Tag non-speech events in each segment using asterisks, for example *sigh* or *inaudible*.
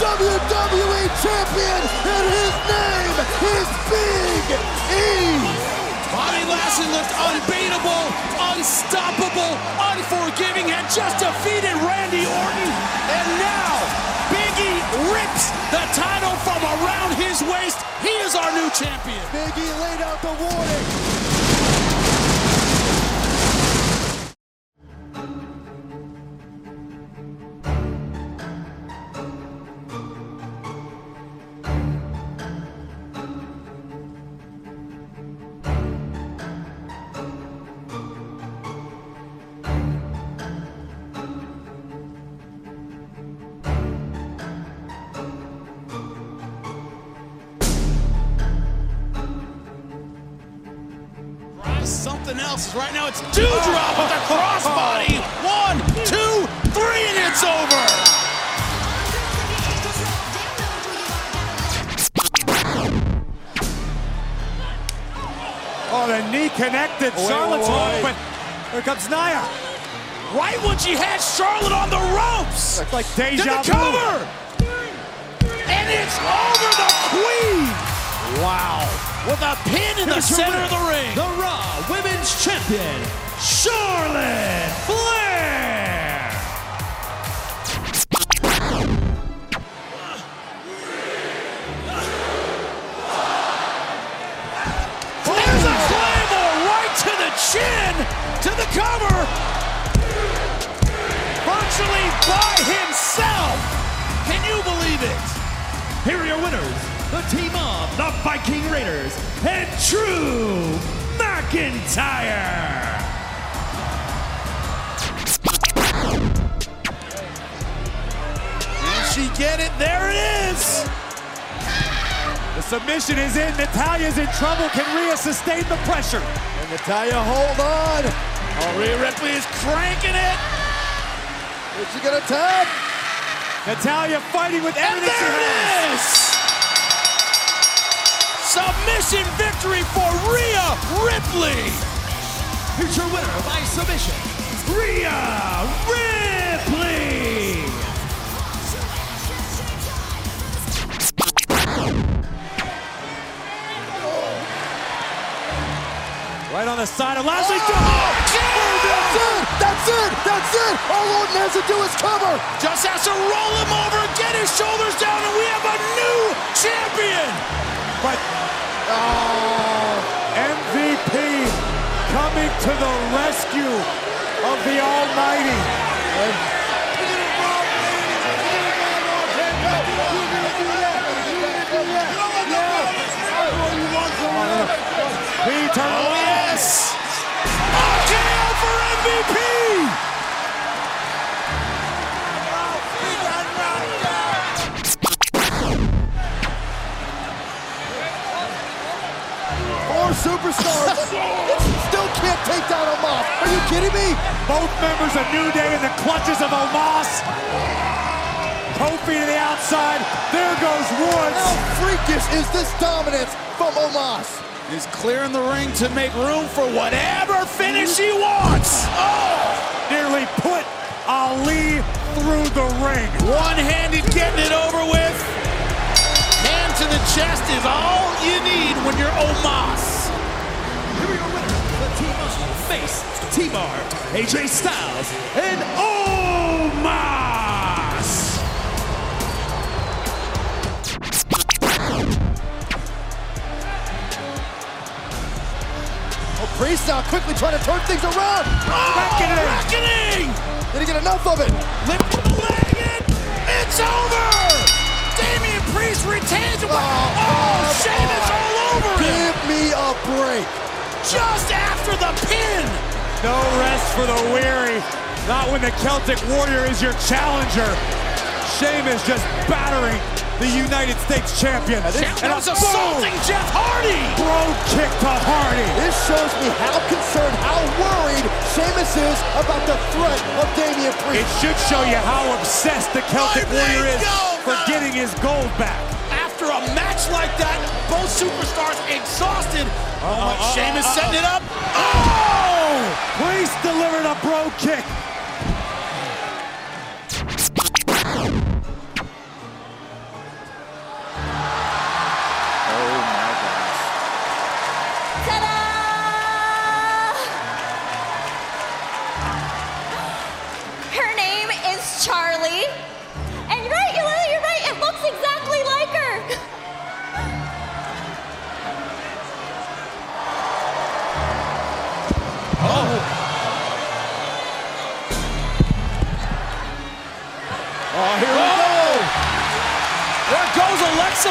WWE Champion, and his name is Big E. Bobby Lashley looked unbeatable, unstoppable, unforgiving, had just defeated Randy Orton, and now Biggie rips the title from around his waist. He is our new champion. Biggie laid out the warning. Two Dewdrop with a crossbody. One, two, three, and it's over. Oh, the knee connected. Wait, Charlotte's wait. open. Here comes Nia. Right when she had Charlotte on the ropes. Like deja vu. cover. And it's over the queen. Wow with a pin in the center of the ring. The Raw Women's Champion, Charlotte Flair. There's a oh. claymore right to the chin, to the cover. Virtually by himself. Can you believe it? Here are your winners the team of the Viking Raiders and Drew McIntyre. Can she get it? There it is. The submission is in. Natalya's in trouble. Can Rhea sustain the pressure? And Natalya, hold on. Oh, Rhea Ripley is cranking it. Is she gonna tap? Natalya fighting with everything she there it has. Is. Submission victory for Rhea Ripley. Here's your winner by submission, Rhea Ripley. Right on the side of Lashley. Oh, that's it! That's it! That's it! All Orton has to do is cover! Just has to roll him over, get his shoulders down, and we have a new champion. But Oh, MVP coming to the rescue of the Almighty. He turned Oh, yes. RKO for MVP. Superstars! *laughs* Still can't take down Omos! Are you kidding me? Both members of New Day in the clutches of Omos. Kofi to the outside. There goes Woods. How freakish is this dominance from Omos? Is clearing the ring to make room for whatever finish he wants. Oh, Nearly put Ali through the ring. one-handed getting it over with. Hand to the chest is all you need when you're Omos. Of T-Bar, AJ Styles, and Omos. Oh, Priest now quickly trying to turn things around! Oh, Reckoning. reckoning. Did he get enough of it? Lifting the leg in. It's over. Damian Priest retains. Oh, Oh, come Sheamus oh. all over him. Give me a break! Just after the pin. No rest for the weary. Not when the Celtic Warrior is your challenger. Sheamus just battering the United States champion. this- And a was assaulting boom! Jeff Hardy. Bro kick to Hardy. This shows me how concerned, how worried Sheamus is about the threat of Damian It should show you how obsessed the Celtic My Warrior is go, for getting his gold back. After a match like that, both superstars exhausted. Oh, uh, Sheamus setting it up. Oh! Priest delivered a bro kick.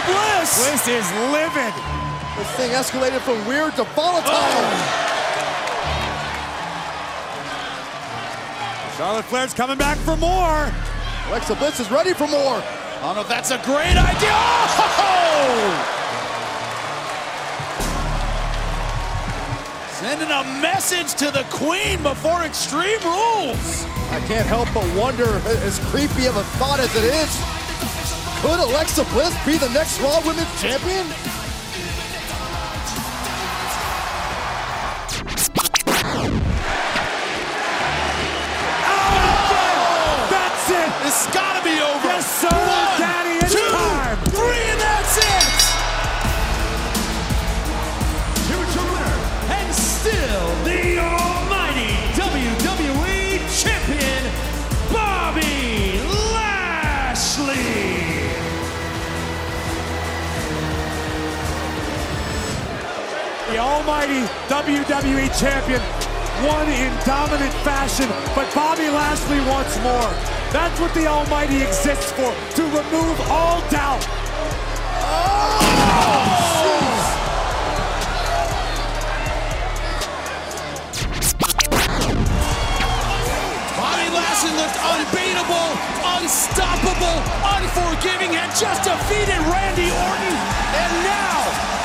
Goes Alexa Bliss. Bliss is livid. This thing escalated from weird to volatile. Oh. Charlotte Flair's coming back for more. Alexa Bliss is ready for more. Oh, I don't know if that's a great idea. Oh! Sending a message to the Queen before Extreme Rules. I can't help but wonder, as creepy of a thought as it is, could Alexa Bliss be the next Raw Women's Champion? That's it. This has got to be over. Yes, sir, One, almighty WWE champion won in dominant fashion, but Bobby Lashley wants more. That's what the almighty exists for, to remove all doubt. Bobby Lashley looked unbeatable, unstoppable, unforgiving, had just defeated Randy Orton, and now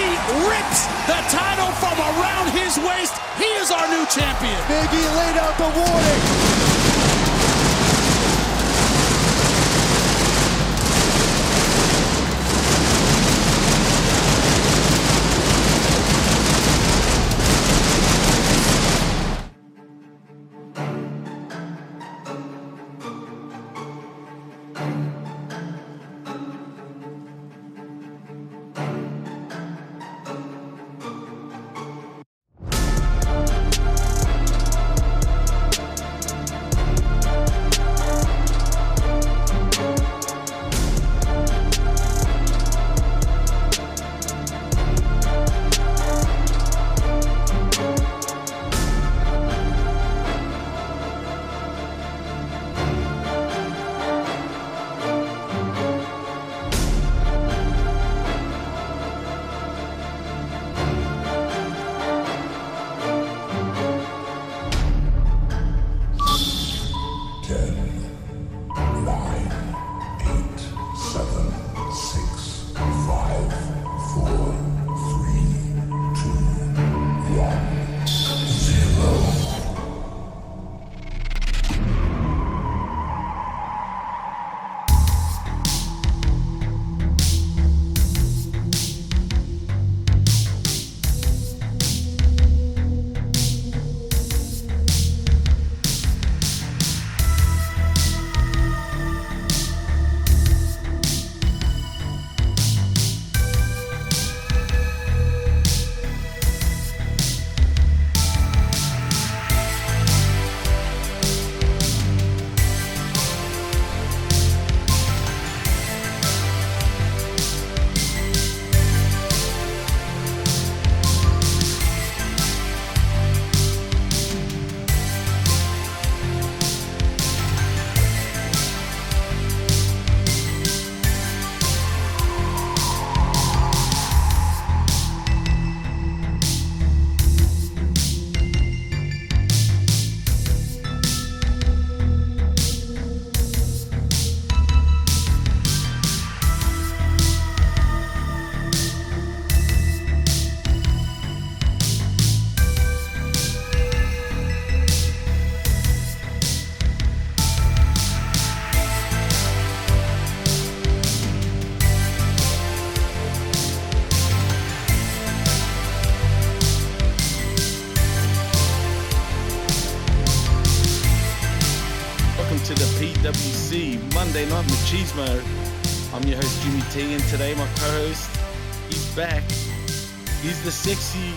Biggie rips the title from around his waist. He is our new champion. Biggie laid out the warning. Sexy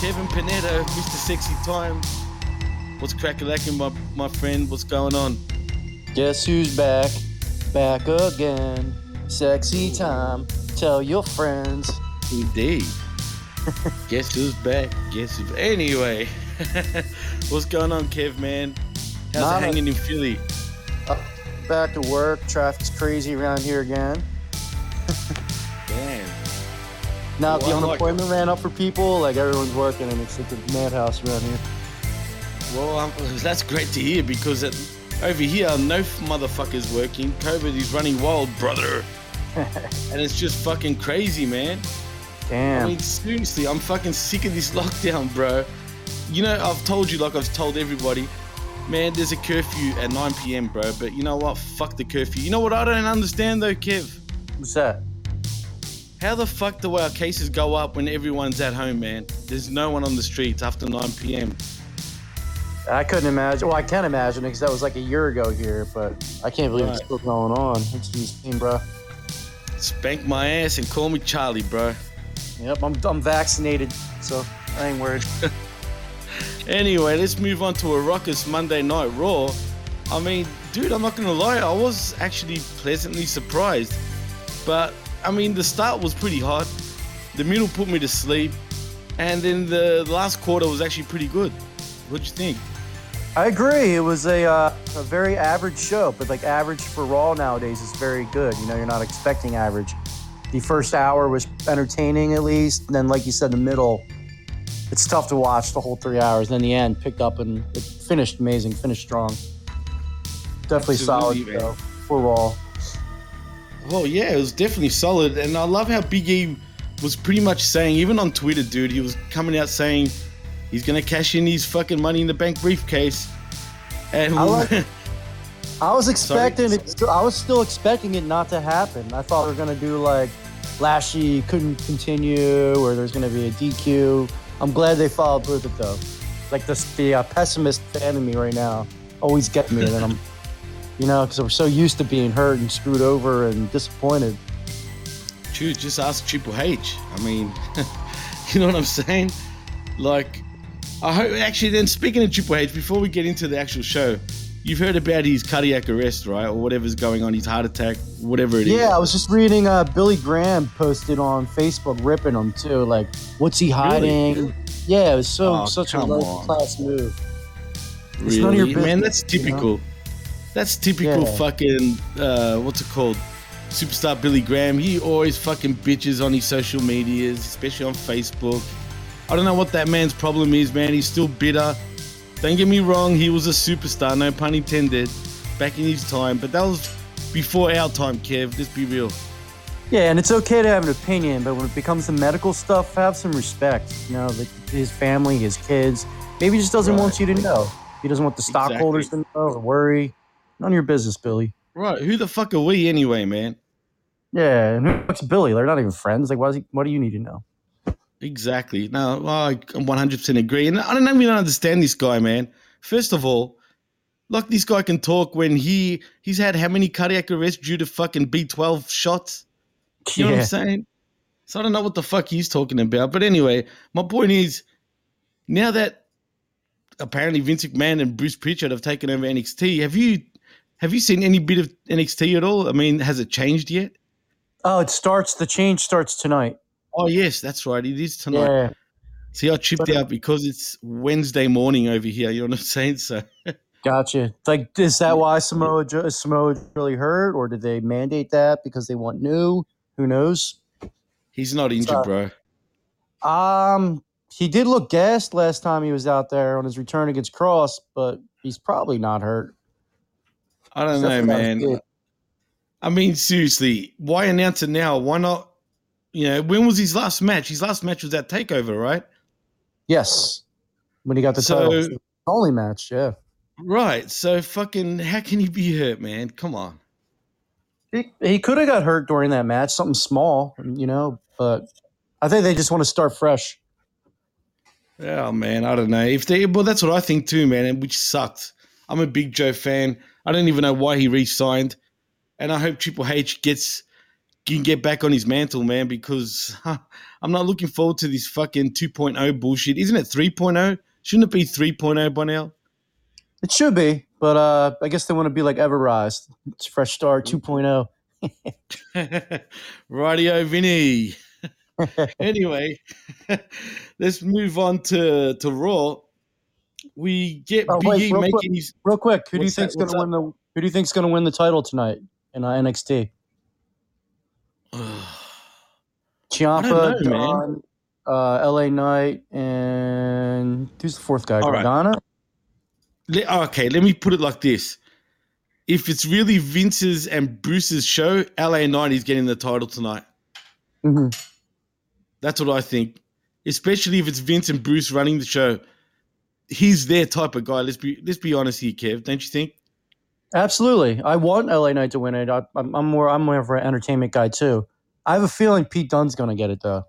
Kevin Panetta, Mr. Sexy Time. What's crackalacking, my my friend? What's going on? Guess who's back? Back again. Sexy time. Tell your friends. Indeed. *laughs* Guess who's back? Guess who? Anyway, *laughs* what's going on, Kev? Man, how's Not it a- hanging in Philly? Uh, back to work. Traffic's crazy around here again. Now the unemployment ran up for people. Like everyone's working, and it's like a madhouse around here. Well, um, that's great to hear because it, over here, no motherfuckers working. COVID is running wild, brother. *laughs* and it's just fucking crazy, man. Damn. I mean, seriously, I'm fucking sick of this *laughs* lockdown, bro. You know, I've told you, like I've told everybody, man, there's a curfew at 9 p.m., bro. But you know what? Fuck the curfew. You know what I don't understand, though, Kev? What's that? How the fuck do our cases go up when everyone's at home, man? There's no one on the streets after 9 p.m. I couldn't imagine. Well, I can imagine because that was like a year ago here, but I can't believe it's still going on. It's insane, bro. Spank my ass and call me Charlie, bro. Yep, I'm, I'm vaccinated, so I ain't worried. *laughs* Anyway, let's move on to a raucous Monday Night Raw. I mean, dude, I'm not gonna lie, I was actually pleasantly surprised. But I mean, the start was pretty hot. The middle put me to sleep, and then the last quarter was actually pretty good. What'd you think? I agree. It was a uh, a very average show, but like average for Raw nowadays is very good. You know, you're not expecting average. the first hour was entertaining at least. And then, like you said, the middle, it's tough to watch the whole three hours. And then the end picked up and it finished amazing, finished strong. Definitely solid Absolutely, man. though, for Raw. Well, yeah, it was definitely solid, and I love how Big E was pretty much saying, even on Twitter, dude, he was coming out saying he's gonna cash in his fucking Money in the Bank briefcase, and I like- *laughs* I was Sorry. expecting it. I was still expecting it not to happen. I thought we were gonna do like Lashley couldn't continue, or there's gonna be a DQ. I'm glad they followed through with it though. Like this, the uh, pessimist fan in me right now always get me, and I'm, *laughs* you know, because we're so used to being hurt and screwed over and disappointed. Dude, just ask Triple H. I mean, *laughs* you know what I'm saying? Like, I hope. Actually, then speaking of Triple H, before we get into the actual show, you've heard about his cardiac arrest, right, or whatever's going on, his heart attack, whatever it is. Yeah, I was just reading. Uh, Billy Graham posted on Facebook ripping him too. Like, what's he hiding? Yeah, it was so Oh, such a low class move. Really, It's your man. That's you know? That's typical Yeah. fucking uh, what's it called? Superstar Billy Graham. He always fucking bitches on his social medias, especially on Facebook. I don't know what that man's problem is, man. He's still bitter. Don't get me wrong, he was a superstar, no pun intended, back in his time. But that was before our time, Kev. Let's be real. Yeah, and it's okay to have an opinion, but when it becomes the medical stuff, have some respect. You know, like his family, his kids. Maybe he just doesn't want you to know. He doesn't want the stockholders to know or worry. None of your business, Billy. Right? Who the fuck are we anyway, man? Yeah, and who's Billy? They're not even friends. Like, why does he, what do you need to know? Exactly. No, well, I 100% agree. And I don't even understand this guy, man. First of all, like this guy can talk when he he's had how many cardiac arrests due to fucking B12 shots? You know what I'm saying? So I don't know what the fuck he's talking about. But anyway, my point is now that apparently Vince McMahon and Bruce Pritchard have taken over NXT, have you have you seen any bit of NXT at all? I mean, has it changed yet? Oh, it starts. The change starts tonight. Oh yes, that's right. It is tonight. Yeah. See, I chipped But- out because it's Wednesday morning over here. You know what I'm saying? So *laughs* Gotcha. Like, is that why Samoa Jo- is Samoa really hurt, or did they mandate that because they want new? Who knows? he's not injured, So- bro. Um, he did look gassed last time he was out there on his return against Kross, but he's probably not hurt. I don't know, man. I mean, seriously, why announce it now? Why not? You know, when was his last match? His last match was that Takeover, right? Yes, when he got the So- title, only match. Yeah, Right. So fucking, how can he be hurt, man? Come on. he, he could have got hurt during that match, something small, you know. But I think they just want to start fresh. Oh man, I don't know if they. Well, that's what I think too, man. And which sucked. I'm a big Joe fan. I don't even know why he re-signed, and I hope Triple H gets can get back on his mantle, man. Because huh, I'm not looking forward to this fucking 2.0 bullshit. Isn't it 3.0? Shouldn't it be 3.0 by now? It should be, but uh, I guess they want to be like Everrise. It's fresh start oh. *laughs* *laughs* 2.0. Radio Vinny. *laughs* anyway, let's move on to to Raw. We get Oh, wait, real making quick. his. Real quick, who do you think's going to win the Who do you think's going to win the title tonight in uh, NXT? *sighs* Ciampa, know, man. Uh, LA Knight, and who's the fourth guy? All right. Okay, let me put it like this: If it's really Vince's and Bruce's show, LA Knight is getting the title tonight. hmm That's what I think. Especially if it's Vince and Bruce running the show. He's their type of guy. Let's be let's be honest here, Kev. Don't you think? Absolutely, I want LA Knight to win it. I, I'm, I'm more. I'm more of an entertainment guy too. I have a feeling Pete Dunne's going to get it though.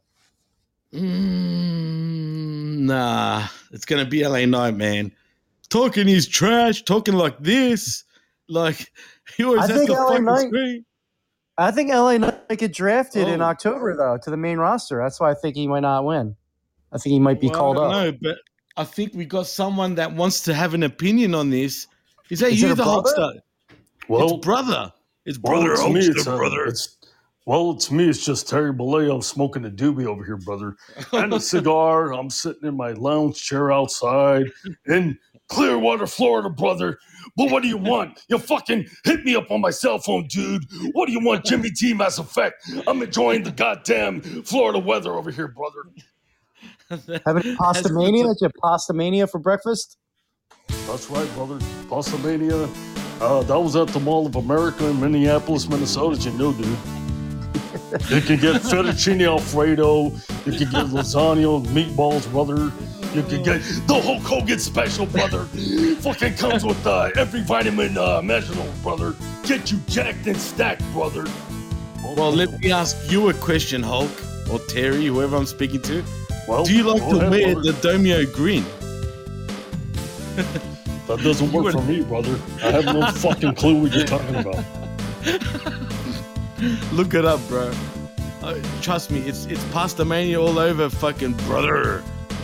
Mm, nah, it's gonna be LA Knight, man. Talking his trash, talking like this, like he always I has think to LA fucking Knight- scream. I think LA Knight might get drafted in Oh. October though to the main roster. That's why I think he might not win. I think he might be Well, called I up. know, but I think we got someone that wants to have an opinion on this. Is that Is you, the brother? Hulkster? Well, it's brother. It's well, brother to me, it's, uh, brother. it's well, to me, it's just Terry Bollea. I'm smoking a doobie over here, brother, and a *laughs* cigar. I'm sitting in my lounge chair outside in Clearwater, Florida, brother. But what do you want? You fucking hit me up on my cell phone, dude. What do you want, Jimmy T Mass Effect? I'm enjoying the goddamn Florida weather over here, brother. *laughs* Having pasta mania? Is it pasta mania for breakfast? That's right, brother. Pasta Mania. Uh, that was at the Mall of America in Minneapolis, Minnesota. You know, dude. *laughs* You can get fettuccine alfredo. You can get lasagna, meatballs, brother. You can get the Hulk Hogan special, brother. Fucking comes with uh, every vitamin uh, imaginable, brother. Get you jacked and stacked, brother. Well, let me ask you a question, Hulk or Terry, whoever I'm speaking to. Well, Do you like to ahead, wear brother. the Domio green? *laughs* That doesn't work for me, brother. I have no *laughs* fucking clue what you're talking about. *laughs* Look it up, bro. Uh, trust me, it's it's pasta mania all over, fucking brother.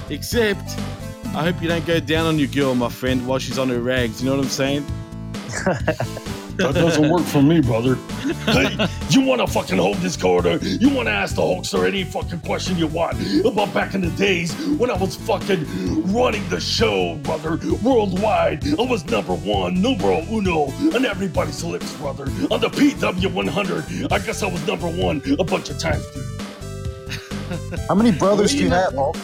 Except, I hope you don't go down on your girl, my friend, while she's on her rags. You know what I'm saying? That doesn't work for me, brother. Hey, you want to fucking hold this corner? You want to ask the Hulkster any fucking question you want about back in the days when I was fucking running the show, brother, worldwide. I was number one, numero uno, on everybody's lips, brother. On the PW100, I guess I was number one a bunch of times, dude. How many brothers do you have, Hulk?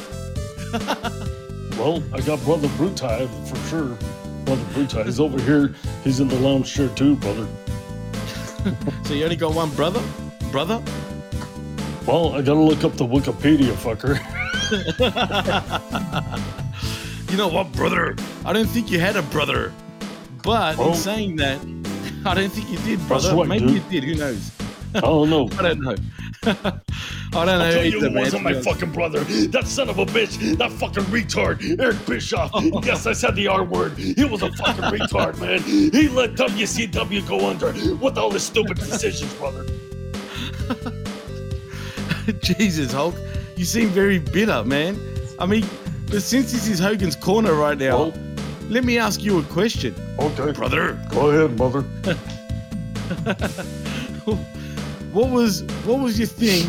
Well, I got brother Brutai for sure. Brother Brutai, he's over here. He's in the lounge chair too, brother. *laughs* So you only got one brother? Brother? Well, I gotta look up the Wikipedia, fucker. *laughs* You know what, brother? I don't think you had a brother. But Oh. in saying that, *laughs* I don't think you did, brother. right, Maybe dude. you did. Who knows? *laughs* Oh, I don't know. I don't know. I don't know. I'll you either, who man, wasn't to my fucking brother. That son of a bitch. That fucking retard. Eric Bischoff. *laughs* Oh. yes, I said the R word. He was a fucking retard, *laughs* man. He let WCW go under with all his stupid decisions, brother. Jesus, Hulk. You seem very bitter, man. I mean, but since this is Hogan's corner right now, Well- let me ask you a question, Okay. brother. Go ahead, brother. What was what was your thing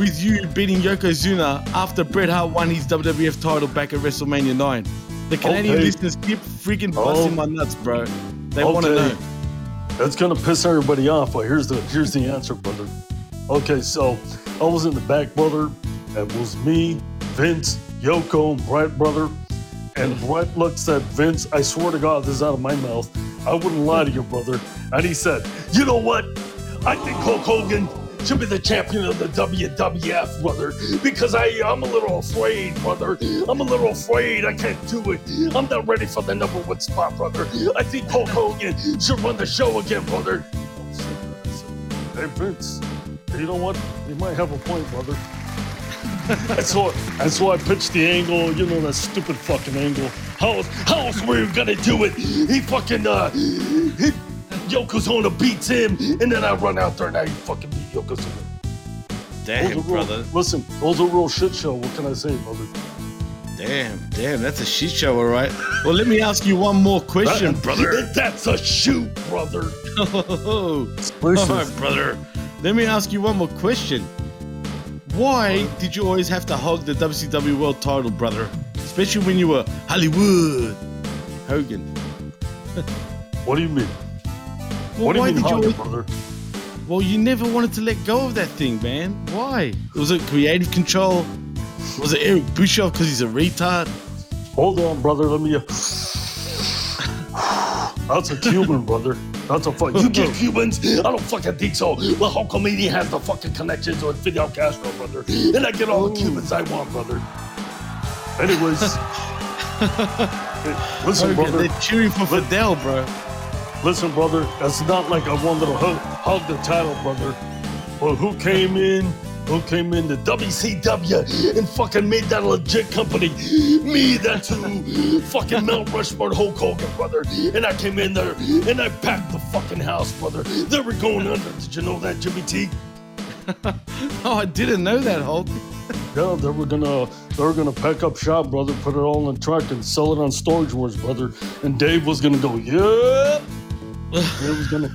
with you beating Yokozuna after Bret Hart won his WWF title back at WrestleMania 9? The Canadian Okay. listeners keep freaking oh. busting Oh. my nuts, bro. They want to Okay. know. That's gonna piss everybody off, but here's the here's the answer, brother. Okay, so I was in the back, brother. It was me, Vince, Yoko, and Brett, brother. And Brett looks at Vince. I swear to God, this is out of my mouth. I wouldn't lie to you, brother. And he said, "You know what? I think Hulk Hogan should be the champion of the WWF, brother, because I I'm a little afraid, brother. I'm a little afraid. I can't do it. I'm not ready for the number one spot, brother. I think Hulk Hogan should run the show again, brother." Hey Vince, you know what? You might have a point, brother. *laughs* that's so, that's so I pitched the angle, you know, that stupid fucking angle. How else, how else were you gonna do it? He fucking, uh, he, Yokozuna beats him, and then I run out there and I fucking beat Yokozuna. Damn, Those are real- brother. Listen, those are real shit show. What can I say, brother? Damn, damn, that's a shit show, all right. Well, let me ask you one more question, That- brother. That's a shoot, brother. Oh, *laughs* all right, brother. Let me ask you one more question. Why did you always have to hog the WCW World Title, brother? Especially when you were Hollywood Hogan. *laughs* What do you mean? Well, what why you did you brother? Well, you never wanted to let go of that thing, man. Why? Was it creative control? Was it Eric Bischoff because he's a retard? Hold on, brother. Let me. Uh, That's a Cuban, brother. That's a fuck. You get *laughs* Cubans? I don't fucking think so. Well, Hulkamania has the fucking connections with Fidel Castro, brother, and I get all the Cubans I want, brother. Anyways, *laughs* hey, listen, brother. they're cheering for Fidel, bro. Listen, brother. that's not like I wanted to hug, hug the title, brother. But who came in? Who came in to WCW and fucking made that a legit company? Me, that's who fucking Mount Rushmore Hulk Hogan, brother. And I came in there and I packed the fucking house, brother. They were going under. Did you know that, Jimmy T? *laughs* Oh, I didn't know that, Hulk. Yeah, they were gonna they were gonna pack up shop, brother, put it all in a truck and sell it on Storage Wars, brother. And Dave was gonna go, yep. He was gonna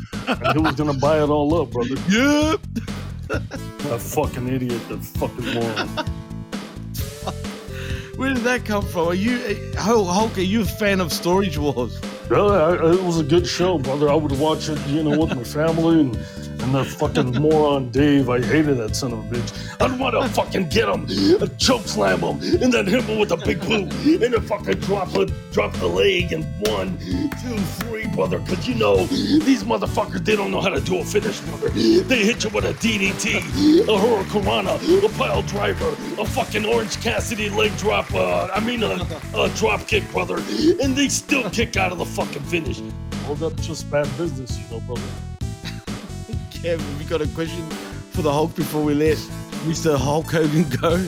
he was gonna buy it all up, brother. *laughs* Yep. That fucking idiot, that fucking moron. Where did that come from? Are you eh, Hulk? Hulk, Are you a fan of Storage Wars? Yeah, I, it was a good show, brother. I would watch it, you know, with my family and and the fucking moron Dave. I hated that son of a bitch. I'd want to fucking get him, uh, choke slam him, and then hit him with a big boot, and then fucking drop drop the leg, and one, two, three, brother. Cause you know these motherfuckers, they don't know how to do a finish, brother. They hit you with a DDT, a Hurricanrana, a pile driver, a fucking Orange Cassidy leg drop. Uh, I mean a, a drop kick, brother, and they still kick out of the fucking finish. Well, that's just bad business, you know, brother. Kev, have you got a question for the Hulk before we let Mr. Hulk Hogan go?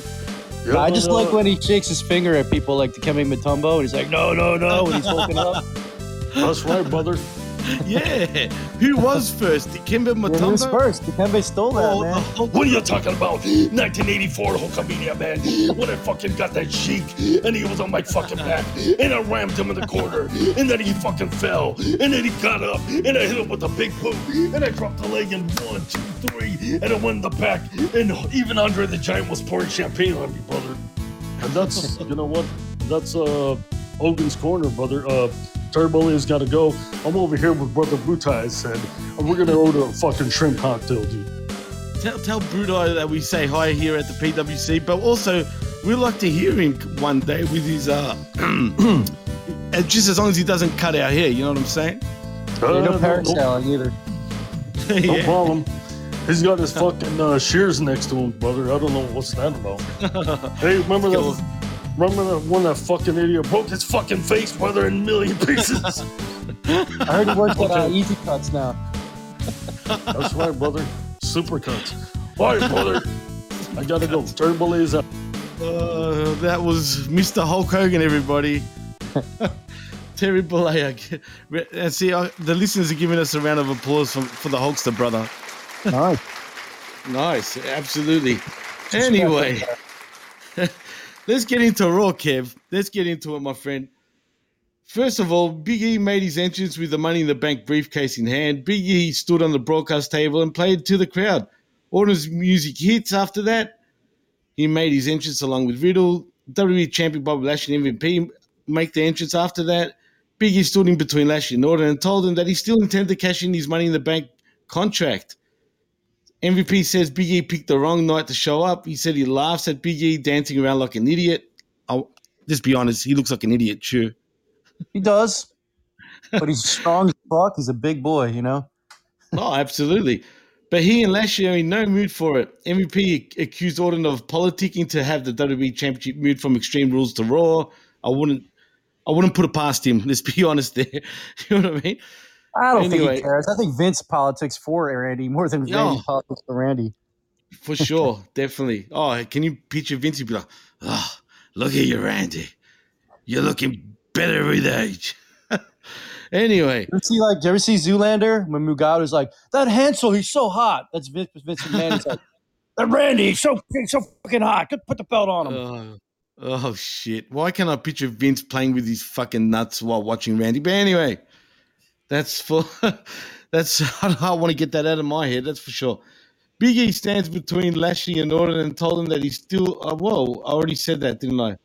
Yeah, I just like when he shakes his finger at people like Dikembe Mutombo and he's like, no, no, no, when he's woken up. *laughs* That's right, brother. *laughs* yeah. Who was first? Dikembe Mutombo? Who was first? Dikembe stole that, Oh, man. What are you talking about? 1984 Hulkamania, man. When I fucking got that cheek and he was on my fucking back and I rammed him in the corner and then he fucking fell and then he got up and I hit him with a big boot and I dropped the leg in one, two, three and I went in the back and even Andre the Giant was pouring champagne on me, brother. And that's, you know what? That's uh Hogan's Corner, brother. Uh, Turbo's got to go. I'm over here with Brother Butai said, and we're gonna order a fucking shrimp cocktail, dude. Tell, tell Bruto that we say hi here at the PWC, but also we'd like to hear him one day with his, uh, *clears throat* just as long as he doesn't cut our hair, you know what I'm saying? Uh, no parasailing either. *laughs* No Yeah. problem. He's got his fucking uh, shears next to him, brother. I don't know what's that about. *laughs* hey, remember that? Remember that one that fucking idiot broke his fucking face, brother, in a million pieces. *laughs* I heard he works at uh, Easy Cuts now. That's right, brother. Super cuts. All right, brother. I gotta go. Turbo is out. Uh, that was Mr. Hulk Hogan, everybody. *laughs* Terry Bollea. And see, uh, the listeners are giving us a round of applause for, for the Hulkster brother. Nice. *laughs* Nice, absolutely. Anyway, let's get into Raw, Kev. Let's get into it, my friend. First of all, Big E made his entrance with the Money in the Bank briefcase in hand. Big E stood on the broadcast table and played to the crowd. Orton's music hits after that. He made his entrance along with Riddle. WWE Champion Bobby Lashley and MVP make the entrance after that. Big E stood in between Lashley and Orton and told him that he still intended to cash in his Money in the Bank contract. MVP says Big E picked the wrong night to show up. He said he laughs at Big E dancing around like an idiot. I'll just be honest, he looks like an idiot, too. He does. But he's strong as fuck. He's a big boy, you know? No, absolutely. But he and Lashley are in no mood for it. MVP accused Orton of politicking to have the WWE Championship moved from Extreme Rules to Raw. I wouldn't, I wouldn't put it past him. Let's be *laughs* honest there. you know what I mean? I don't think he cares. I think Vince politics for Randy more than. Randy politics for Randy. For sure, *laughs* definitely. Oh, can you picture Vince? He'd be like, oh, look at you, Randy. You're looking better with age. *laughs* anyway, You see like, you ever see Zoolander when Mugatu's like, that Hansel, he's so hot. That's Vince, Vince McMahon. He's like, *laughs* that Randy, he's so he's so fucking hot. Good, Put the belt on him. Oh, oh shit! Why can't I picture Vince playing with his fucking nuts while watching Randy? But anyway, that's for *laughs* that's *laughs* I want to get that out of my head. That's for sure. Big E stands between Lashley and Orton and told him that he's still. Uh, whoa, I already said that, didn't I?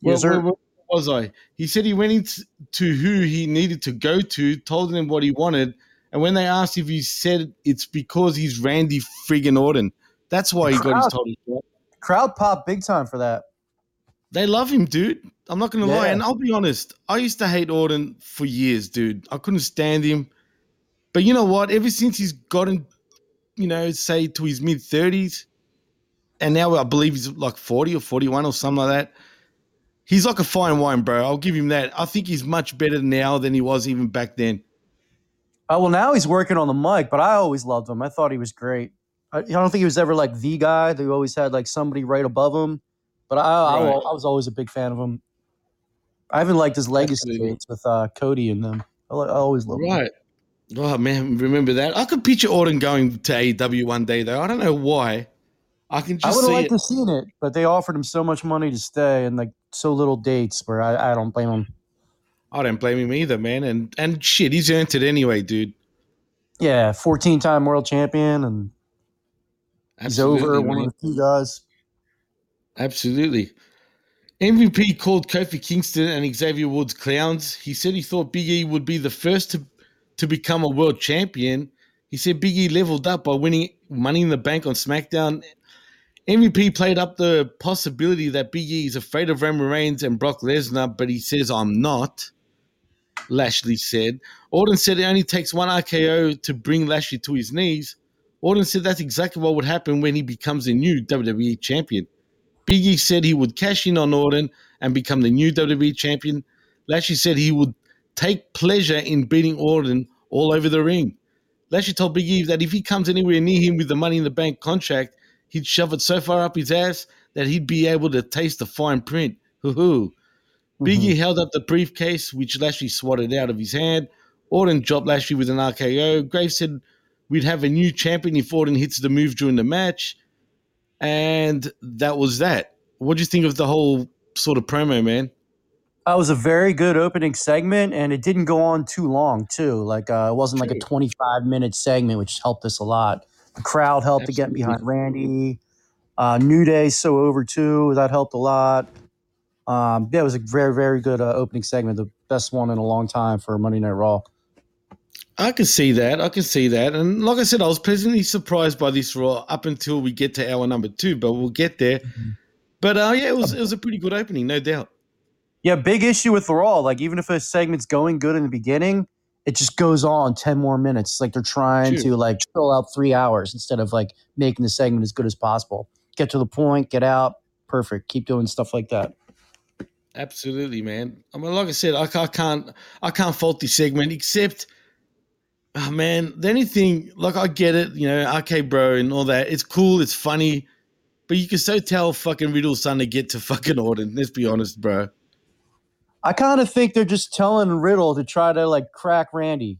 Yes, sir. where- was I? He said he went into to who he needed to go to, told him what he wanted, and when they asked if he said it's because he's Randy friggin' Orton. That's why he got his Crowd. title. Crowd pop big time for that. They love him, dude. I'm not gonna lie, and I'll be honest. I used to hate Orton for years, dude. I couldn't stand him. But you know what? Ever since he's gotten, you know, say to his mid thirties, and now I believe he's like 40 or 41 or something like that. He's like a fine wine, bro. I'll give him that. I think he's much better now than he was even back then. Uh, well, now he's working on the mic, but I always loved him. I thought he was great. I, I don't think he was ever like the guy. They always had like somebody right above him. But I, I, Right. I was always a big fan of him. I haven't liked his legacy dates with uh, Cody and them. I, I always loved him. Right. Oh man, remember that? I could picture Orton going to AEW one day though. I don't know why. I can I just would have liked it. to seen it, but they offered him so much money to stay and like so little dates where I, I don't blame him. I don't blame him either, man. And and shit, he's earned it anyway, dude. Yeah, 14 time world champion and he's over Absolutely, one of the few guys. Absolutely. MVP called Kofi Kingston and Xavier Woods clowns. He said he thought Big E would be the first to, to become a world champion. He said Big E leveled up by winning Money in the Bank on SmackDown. MVP played up the possibility that Big E is afraid of Roman Reigns and Brock Lesnar, but he says, I'm not. Lashley said. Orton said it only takes one RKO to bring Lashley to his knees. Orton said that's exactly what would happen when he becomes a new WWE champion. Big E said he would cash in on Orton and become the new WWE champion. Lashley said he would take pleasure in beating Orton all over the ring. Lashley told Big E that if he comes anywhere near him with the Money in the Bank contract, he'd shove it so far up his ass that he'd be able to taste the fine print. Hoo hoo. Biggie Mm-hmm. held up the briefcase, which Lashley swatted out of his hand. Orton dropped Lashley with an RKO. Graves said we'd have a new champion if Orton hits the move during the match. And that was that. What do you think of the whole sort of promo, man? That was a very good opening segment, and it didn't go on too long, too. Like uh, it wasn't like a 25 minute segment, which helped us a lot. The crowd helped to get behind Randy. Uh, New Day so over too. That helped a lot. Um, yeah, it was a very very good uh, opening segment, the best one in a long time for Monday Night Raw. I can see that. I can see that. And like I said, I was pleasantly surprised by this Raw up until we get to hour number two, but we'll get there. But uh, yeah, it was it was a pretty good opening, no doubt. Yeah, big issue with the Raw. Like even if a segment's going good in the beginning, it just goes on ten more minutes. It's like they're trying True. to like fill out three hours instead of like making the segment as good as possible. Get to the point, get out, perfect. Keep doing stuff like that. Absolutely, man. I mean, like I said, I, I can't, I can't fault this segment except, oh man, the only thing, like I get it, you know, arcade bro and all that. It's cool, it's funny, but you can so tell fucking Riddle's son to get to fucking Orton. Let's be honest, bro. I kind of think they're just telling Riddle to try to like crack Randy,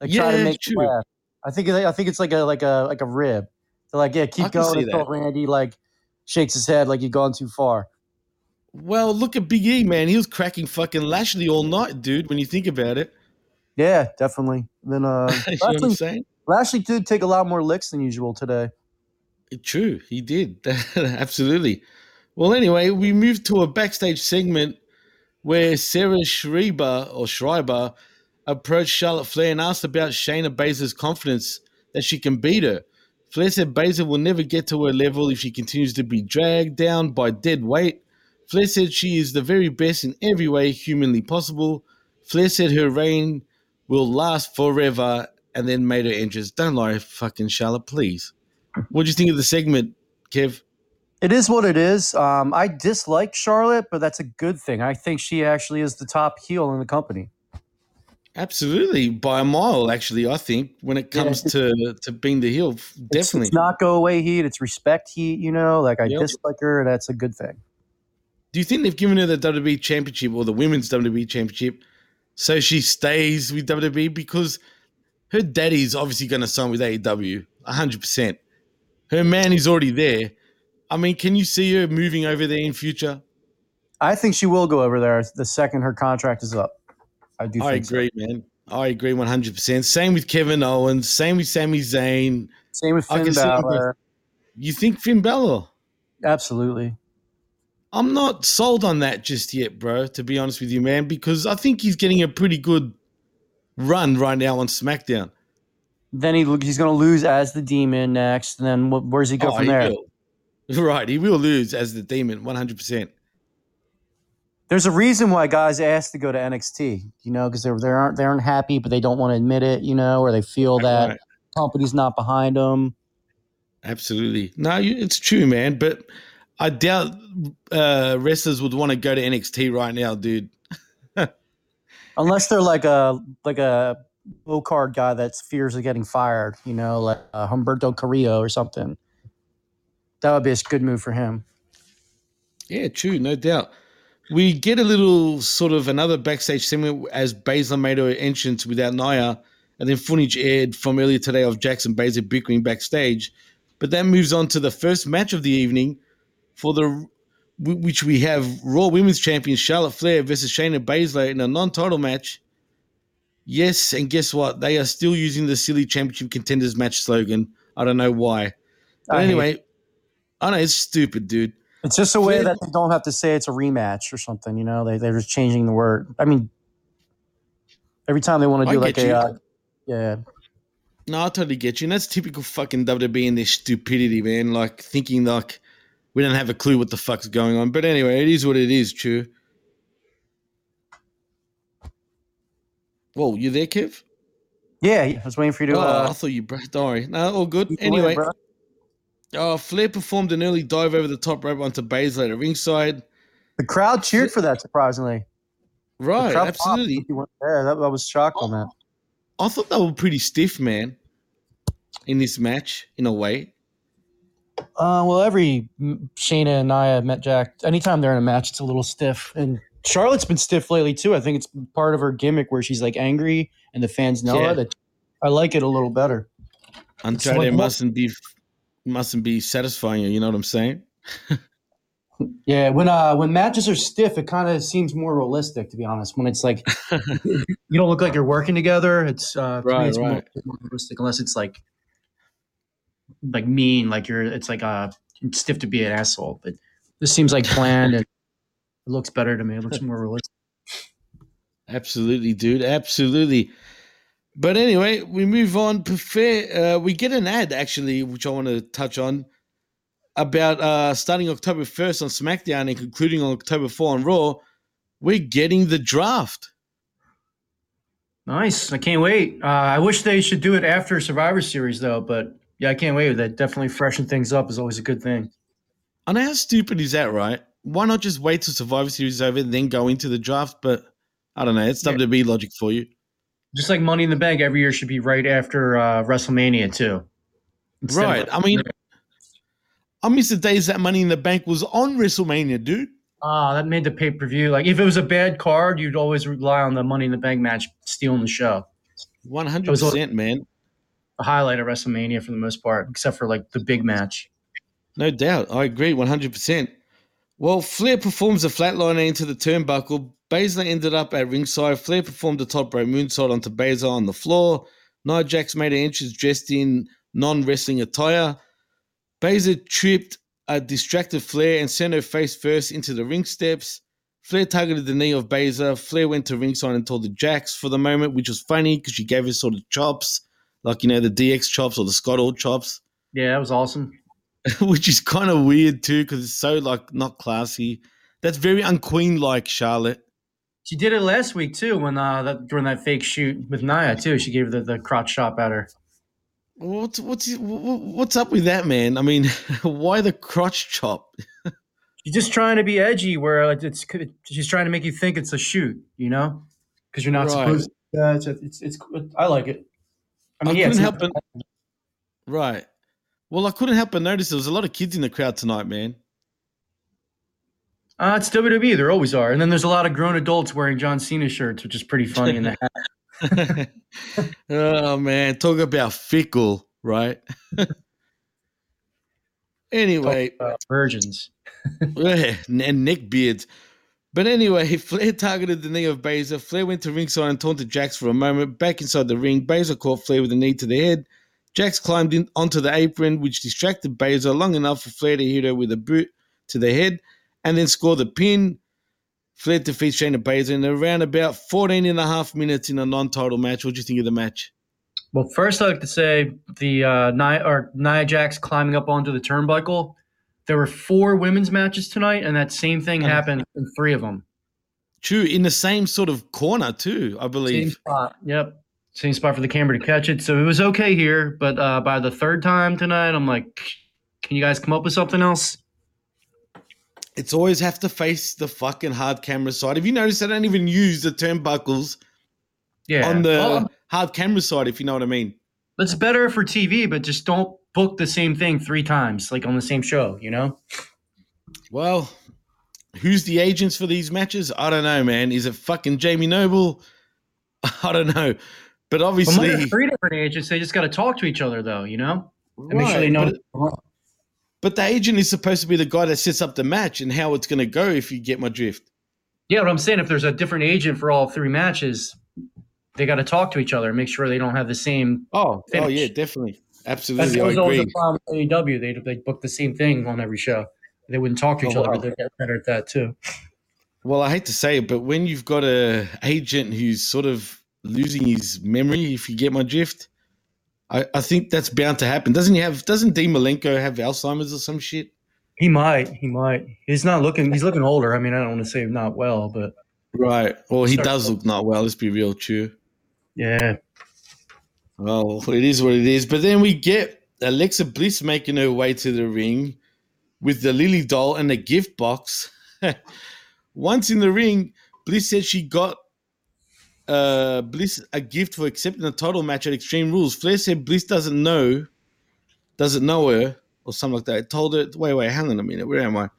like try to make true. laugh. I think I think it's like a like a like a rib. They're like, yeah, keep going until. Randy like shakes his head like you've gone too far. Well, look at Big E, man. He was cracking fucking Lashley all night, dude. When you think about it, Yeah, definitely. Then uh, *laughs* you know what I'm Lashley. Lashley did take a lot more licks than usual today. True, he did. *laughs* Absolutely. Well, anyway, we moved to a backstage segment where Sarah Schreiber or Schreiber approached Charlotte Flair and asked about Shayna Baszler's confidence that she can beat her. Flair said Baszler will never get to her level if she continues to be dragged down by dead weight. Flair said she is the very best in every way humanly possible. Flair said her reign will last forever and then made her entrance. Don't lie, fucking Charlotte, please. What do you think of the segment, Kev? It is what it is. Um, I dislike Charlotte, but that's a good thing. I think she actually is the top heel in the company. Absolutely, by a mile, actually. I think when it comes it's- to to being the heel, It's, definitely. it's not go away heat. It's respect heat. You know, like I Yep. dislike her. That's a good thing. Do you think they've given her the WWE Championship or the Women's WWE Championship so she stays with WWE because her daddy's obviously going to sign with AEW, hundred percent. Her man is already there. I mean, can you see her moving over there in future? I think she will go over there the second her contract is up. I do. I think so. agree, man. I agree one hundred percent. Same with Kevin Owens. Same with Sami Zayn. Same with Finn can see them Balor. You think Finn Balor? Absolutely. I'm not sold on that just yet, bro, to be honest with you, man, because I think he's getting a pretty good run right now on SmackDown. Then he he's going to lose as the demon next, and then wh- where's he go Oh, from he there? will. *laughs* Right, he will lose as the demon, 100%. There's a reason why guys ask to go to NXT, you know, because they're they aren't they aren't happy, but they don't want to admit it, you know, or they feel that Right. company's not behind them. Absolutely. No, it's true, man, but I doubt uh, wrestlers would want to go to NXT right now, dude. *laughs* Unless they're like a like a low card guy that fears of getting fired, you know, like uh, Humberto Carrillo or something. That would be a good move for him. Yeah, true, no doubt. We get a little sort of another backstage segment as Baszler made her entrance without Nia, and then footage aired from earlier today of Jax and Baszler bickering backstage. But that moves on to the first match of the evening for the which we have Raw Women's Champion Charlotte Flair versus Shayna Baszler in a non-title match. Yes, and guess what? They are still using the silly championship contenders match slogan. I don't know why. But I hate anyway, I know it's stupid, dude. It's just a way Flair- that they don't have to say it's a rematch or something. You know, they they're just changing the word. I mean, every time they want to I do like get a uh, yeah, No, I totally get you. And that's typical fucking WWE and their stupidity, man. Like thinking like we don't have a clue what the fuck's going on. But anyway, it is what it is, true. Whoa, you there, Kev? yeah. I was waiting for you to. oh, uh, I thought you don't worry. No, all good. Anyway, bro. uh, Flair performed an early dive over the top rope onto Baszler at ringside. the crowd cheered for that. Surprisingly, Right, absolutely. there. That, I was shocked on that. I thought they were pretty stiff, man, in this match, in a way. Uh, well, every mm, Shayna and Nia met Jack. Anytime they're in a match, it's a little stiff. And Charlotte's been stiff lately too. I think it's part of her gimmick where she's like angry, and the fans know Yeah. it. it. I like it a little better. Andrade like what- mustn't be mustn't be satisfying you. You know what I'm saying? *laughs* Yeah, when uh when matches are stiff, it kind of seems more realistic. To be honest, when it's like *laughs* you don't look like you're working together, it's uh, to me, Right, it's more, more realistic. Unless it's like like mean, like you're it's like uh stiff to be an asshole. But this seems like planned and it looks better to me. It looks more realistic. Absolutely, dude. Absolutely. But anyway, we move on. Prefer, uh, we get an ad actually, which I want to touch on about uh, starting October 1st on SmackDown and concluding on October 4 on Raw. We're getting the draft. Nice. I can't wait. Uh, I wish they should do it after Survivor Series though. But yeah, I can't wait. with That definitely freshen things up is always a good thing. I know how stupid is that, right? Why not just wait till Survivor Series is over and then go into the draft? But I don't know. It's Yeah. WWE logic for you. Just like Money in the Bank every year should be right after uh, WrestleMania too. Instead of- Right. I mean, I miss the days that Money in the Bank was on WrestleMania, dude. Ah, that made the pay per view. Like if it was a bad card, you'd always rely on the Money in the Bank match stealing the show. 100%, man. The highlight of WrestleMania for the most part, except for like the big match. No doubt. I agree 100%. Well, Flair performs a flatliner into the turnbuckle. Baszler ended up at ringside. Flair performed a top rope moonsault onto Baszler on the floor. Nia Jax made an entrance dressed in non wrestling attire. Baszler tripped a distracted Flair and sent her face first into the ring steps. Flair targeted the knee of Baszler. Flair went to ringside and told the Jax for the moment, which was funny because she gave her sort of chops, like, you know, the DX chops or the Scott Old chops *laughs* Yeah, that was awesome. which is kind of weird too because it's so like not classy. That's very unqueen like Charlotte. She did it last week too when uh that, during that fake shoot with Nia too. She gave the, the crotch chop at her. What's what's what's up with that, man? I mean, *laughs* why the crotch chop? *laughs* She's just trying to be edgy, where it's she's trying to make you think it's a shoot, you know, because you're not Right. supposed. To, yeah, it's, it's it's I like it. I I, yeah, couldn't help not- but right. Well, I couldn't help but notice there was a lot of kids in the crowd tonight, man. Uh, it's WWE. There always are. And then there's a lot of grown adults wearing John Cena shirts, which is pretty funny in the hat. *laughs* oh man, talk about fickle, right? *laughs* anyway, Uh, virgins. *laughs* Yeah, and neck beards. But anyway, *laughs* Flair targeted the knee of Baszler. Flair went to ringside and taunted Jax for a moment. Back inside the ring, Baszler caught Flair with a knee to the head. Jax climbed in onto the apron, which distracted Baszler long enough for Flair to hit her with a boot to the head and then score the pin. Flair defeats Shayna Baszler in around about 14 and a half minutes in a non-title match. What do you think of the match? Well, first I'd like to say the uh, Nia, or Nia Jax climbing up onto the turnbuckle. There were four women's matches tonight, and that same thing happened in three of them. True, in the same sort of corner too, I believe. Same spot. Yep. Same spot for the camera to catch it. So it was okay here, but uh, by the third time tonight, I'm like, can you guys come up with something else? It's always have to face the fucking hard camera side. Have you noticed I don't even use the turnbuckles Yeah. on the Well, hard camera side, if you know what I mean? it's better for TV, but just don't book the same thing three times, like on the same show, you know? Well, who's the agents for these matches? I don't know, man. Is it fucking Jamie Noble? *laughs* I don't know. But obviously, three different agents. They just got to talk to each other, though, you know? And make sure they know. but, but the agent is supposed to be the guy that sets up the match and how it's going to go, if you get my drift. Yeah, but I'm saying if there's a different agent for all three matches, they got to talk to each other and make sure they don't have the same. Oh, oh yeah, definitely. Absolutely. I always always agree. problem with AEW. They they book the same thing on every show. They wouldn't talk to oh, each Oh, other, wow. but they're getting better at that too. Well, I hate to say it, but when you've got a agent who's sort of losing his memory, if you get my drift, I, I think that's bound to happen. Doesn't he have? Doesn't Dean Malenko have Alzheimer's or some shit? He might. He might. He's not looking. He's looking older. I mean, I don't want to say not well, but Right. Well, he does look not well. Let's be real, true. yeah. Well, it is what it is. But then we get Alexa Bliss making her way to the ring with the Lily doll and a gift box. *laughs* Once in the ring, Bliss said she got uh, Bliss a gift for accepting a title match at Extreme Rules. Flair said Bliss doesn't know, doesn't know her, or something like that. Told her, wait, wait, hang on a minute, where am I?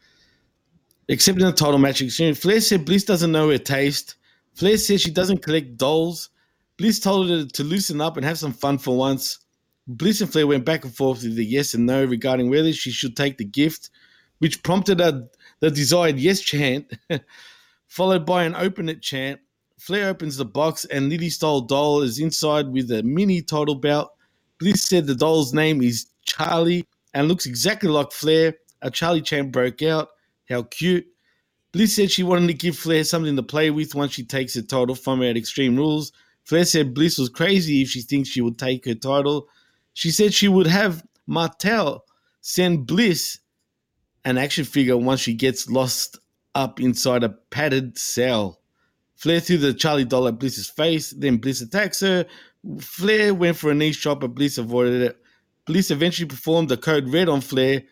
Accepting a title match at Extreme. Flair said Bliss doesn't know her taste. Flair says she doesn't collect dolls. Bliss told her to loosen up and have some fun for once. Bliss and Flair went back and forth with the yes and no regarding whether she should take the gift, which prompted a, the desired yes chant, *laughs* followed by an open it chant. Flair opens the box and Lily style doll is inside with a mini title belt. Bliss said the doll's name is Charlie and looks exactly like Flair. A Charlie chant broke out. How cute. Bliss said she wanted to give Flair something to play with once she takes the title from her at Extreme Rules. Flair said Bliss was crazy if she thinks she would take her title. She said she would have Mattel send Bliss an action figure once she gets lost up inside a padded cell. Flair threw the Charlie doll at Bliss's face, then Bliss attacks her. Flair went for a knee shot, but Bliss avoided it. Bliss eventually performed the code red on Flair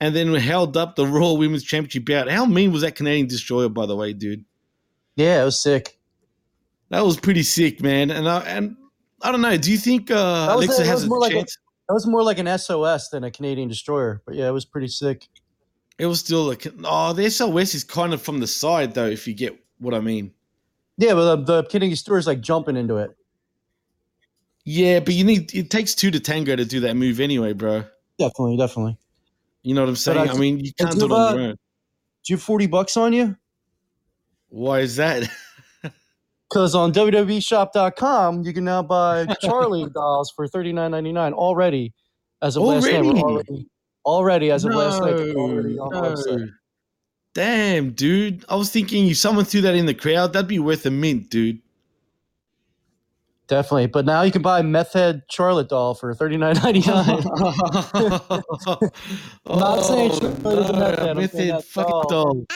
and then held up the Raw Women's Championship bout. How mean was that Canadian Destroyer, by the way, dude? Yeah, it was sick. That was pretty sick, man. And I, and I don't know. Do you think uh, That was- Alexa that has a more like a- chance? That was more like an SOS than a Canadian destroyer. But yeah, it was pretty sick. it was still like, oh, the SOS is kind of from the side, though, if you get what I mean. Yeah, but the, the Canadian destroyer is like jumping into it. Yeah, but you need it takes two to tango to do that move anyway, bro. Definitely, definitely. You know what I'm saying? I- I, mean, you can't do it on that. your own. Do you have 40 bucks on you? Why is that? *laughs* Because on WWEshop.com, you can now buy *laughs* Charlie dolls for $39.99 already. As of last night, Already? already, already as of last night, already on no. website. Damn, dude. I was thinking if someone threw that in the crowd, that'd be worth a mint, dude. Definitely. But now you can buy Meth Head Charlotte doll for $39.99. I'm *laughs* *laughs* not saying she Oh, played a meth head, I'm meth saying head that fucking doll. doll.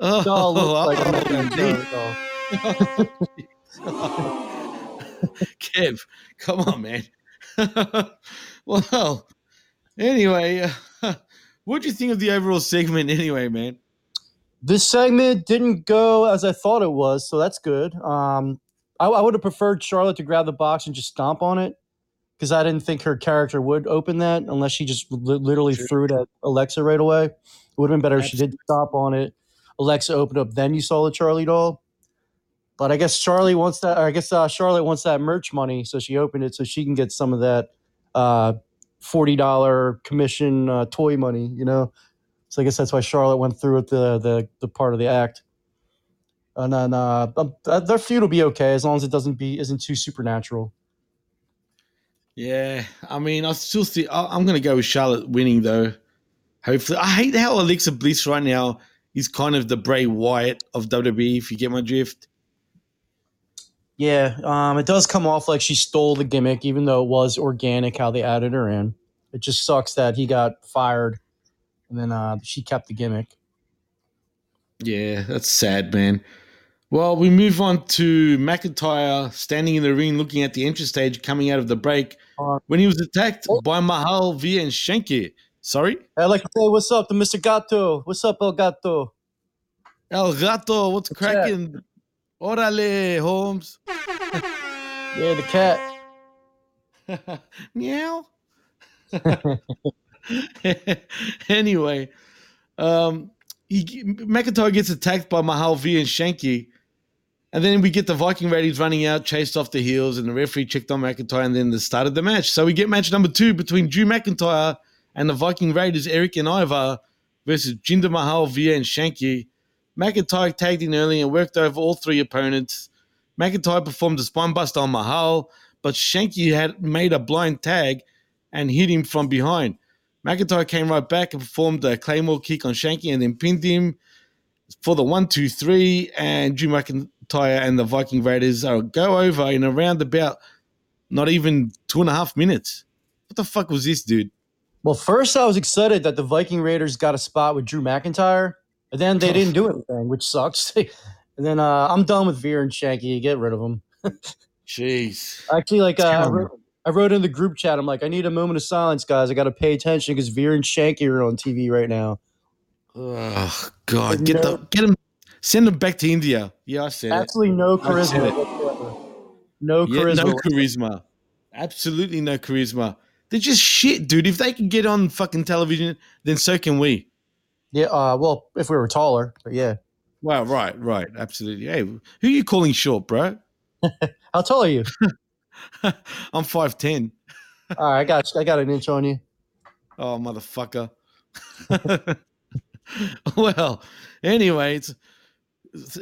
Oh, doll looks like a oh, Meth Head. Charlotte doll. *laughs* Kev, come on, man. *laughs* well, anyway, *laughs* uh, what do you think of the overall segment, anyway, man? This segment didn't go as I thought it was, so that's good. Um, I, I would have preferred Charlotte to grab the box and just stomp on it because I didn't think her character would open that unless she just li- literally threw it at Alexa right away. It would have been better if she did stomp on it. Alexa opened up, then you saw the Charlie doll. But I guess Charlie wants that. Or I guess uh, Charlotte wants that merch money, so she opened it so she can get some of that uh, forty dollar commission uh, toy money. You know, so I guess that's why Charlotte went through with the the, the part of the act. And then uh, um, their feud will be okay as long as it doesn't be isn't too supernatural. Yeah, I mean, I still see. I'm going to go with Charlotte winning, though. Hopefully, I hate how Alexa Bliss right now is kind of the Bray Wyatt of WWE. If you get my drift, Yeah, um, it does come off like she stole the gimmick, even though it was organic how they added her in. It just sucks that he got fired, and then uh, she kept the gimmick. yeah, that's sad, man. Well, we move on to McIntyre standing in the ring, looking at the entrance stage coming out of the break Uh, when he was attacked by Mahal Veer and Shanky. Sorry, I'd like to say, "What's up to Mr. Gato? What's up, El Gato?" El Gato, what's that? cracking? Orale, Holmes. Yeah, the cat. *laughs* Meow. *laughs* anyway, um, he, McIntyre gets attacked by Mahal Veer and Shanky. And then we get the Viking Raiders running out, chased off the heels, and the referee checked on McIntyre, and then the start of the match. So we get match number two between Drew McIntyre and the Viking Raiders, Erik and Ivar, versus Jinder Mahal, Veer, and Shanky. McIntyre tagged in early and worked over all three opponents. McIntyre performed a spinebuster on Mahal, but Shanky had made a blind tag and hit him from behind. McIntyre came right back and performed a Claymore kick on Shanky and then pinned him for the one, two, three. And Drew McIntyre and the Viking Raiders are go over in around about not even two and a half minutes. What the fuck was this, dude? Well, first I was excited that the Viking Raiders got a spot with Drew McIntyre, and then they didn't do anything, which sucks. *laughs* and then uh, I'm done with Veer and Shanky. Get rid of them. Jeez. Actually, like uh, I, wrote, I wrote in the group chat, I'm like, I need a moment of silence, guys. I got to pay attention because Veer and Shanky are on TV right now. Oh God, get the get him, send him back to India. Yeah, I said it. Absolutely no I said charisma. it. No Yeah, charisma. no charisma. Absolutely no charisma. They're just shit, dude. If they can get on fucking television, then so can we. Yeah, uh, well, if we were taller, but yeah. Well, right, right, absolutely. Hey, who are you calling short, bro? *laughs* How tall are you? *laughs* I'm five ten. *laughs* All right, I got I got an inch on you. Oh, motherfucker. well, anyway, it's,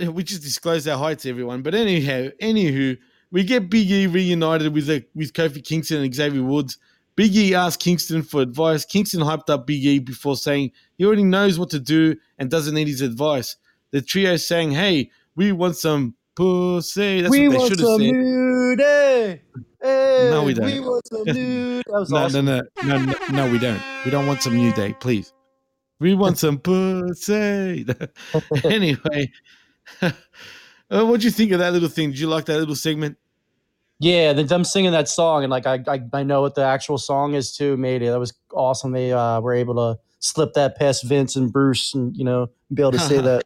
we just disclosed our heights, everyone. But anyhow, anywho, we get Big E reunited with uh, with Kofi Kingston and Xavier Woods. Big E asked Kingston for advice. Kingston hyped up Big E before saying he already knows what to do and doesn't need his advice. The trio saying, "Hey, we want some pussy." That's we what they should have said. nude. Hey, hey, No, we We don't. want some *laughs* nude. That was no, awesome. no, no, no, no, no, we don't. We don't want some new day, please. We want some pussy. *laughs* anyway, *laughs* uh, what do you think of that little thing? Did you like that little segment? Yeah, the them singing that song and like I, I I know what the actual song is too. Made it. That was awesome. They uh, were able to slip that past Vince and Bruce and you know be able to say *laughs* that.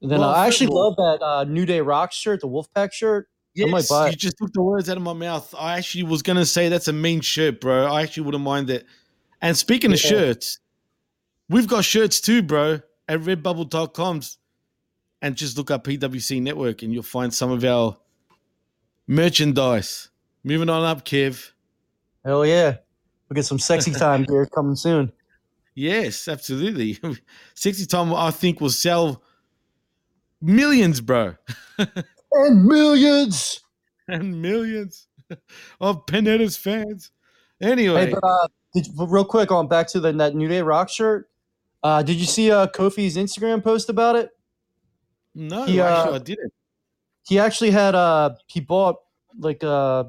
And then Well, uh, I actually love that uh, New Day Rock shirt, the Wolfpack shirt. Yes, you just took the words out of my mouth. I actually was going to say that's a mean shirt, bro. I actually wouldn't mind that. And speaking of shirts, we've got shirts too, bro, at redbubble.com. And just look up PWC Network and you'll find some of our merchandise. Moving on up, Kev. Hell yeah, we get some sexy *laughs* time gear coming soon. Yes, absolutely. *laughs* sexy time, I think, will sell millions, bro. *laughs* And millions. and millions of Panetta's fans. Anyway, Hey, but uh, did, real quick on back to the that New Day Rock shirt. Uh, did you see uh, Kofi's Instagram post about it? no, he, uh, actually, I didn't. He actually had uh he bought like uh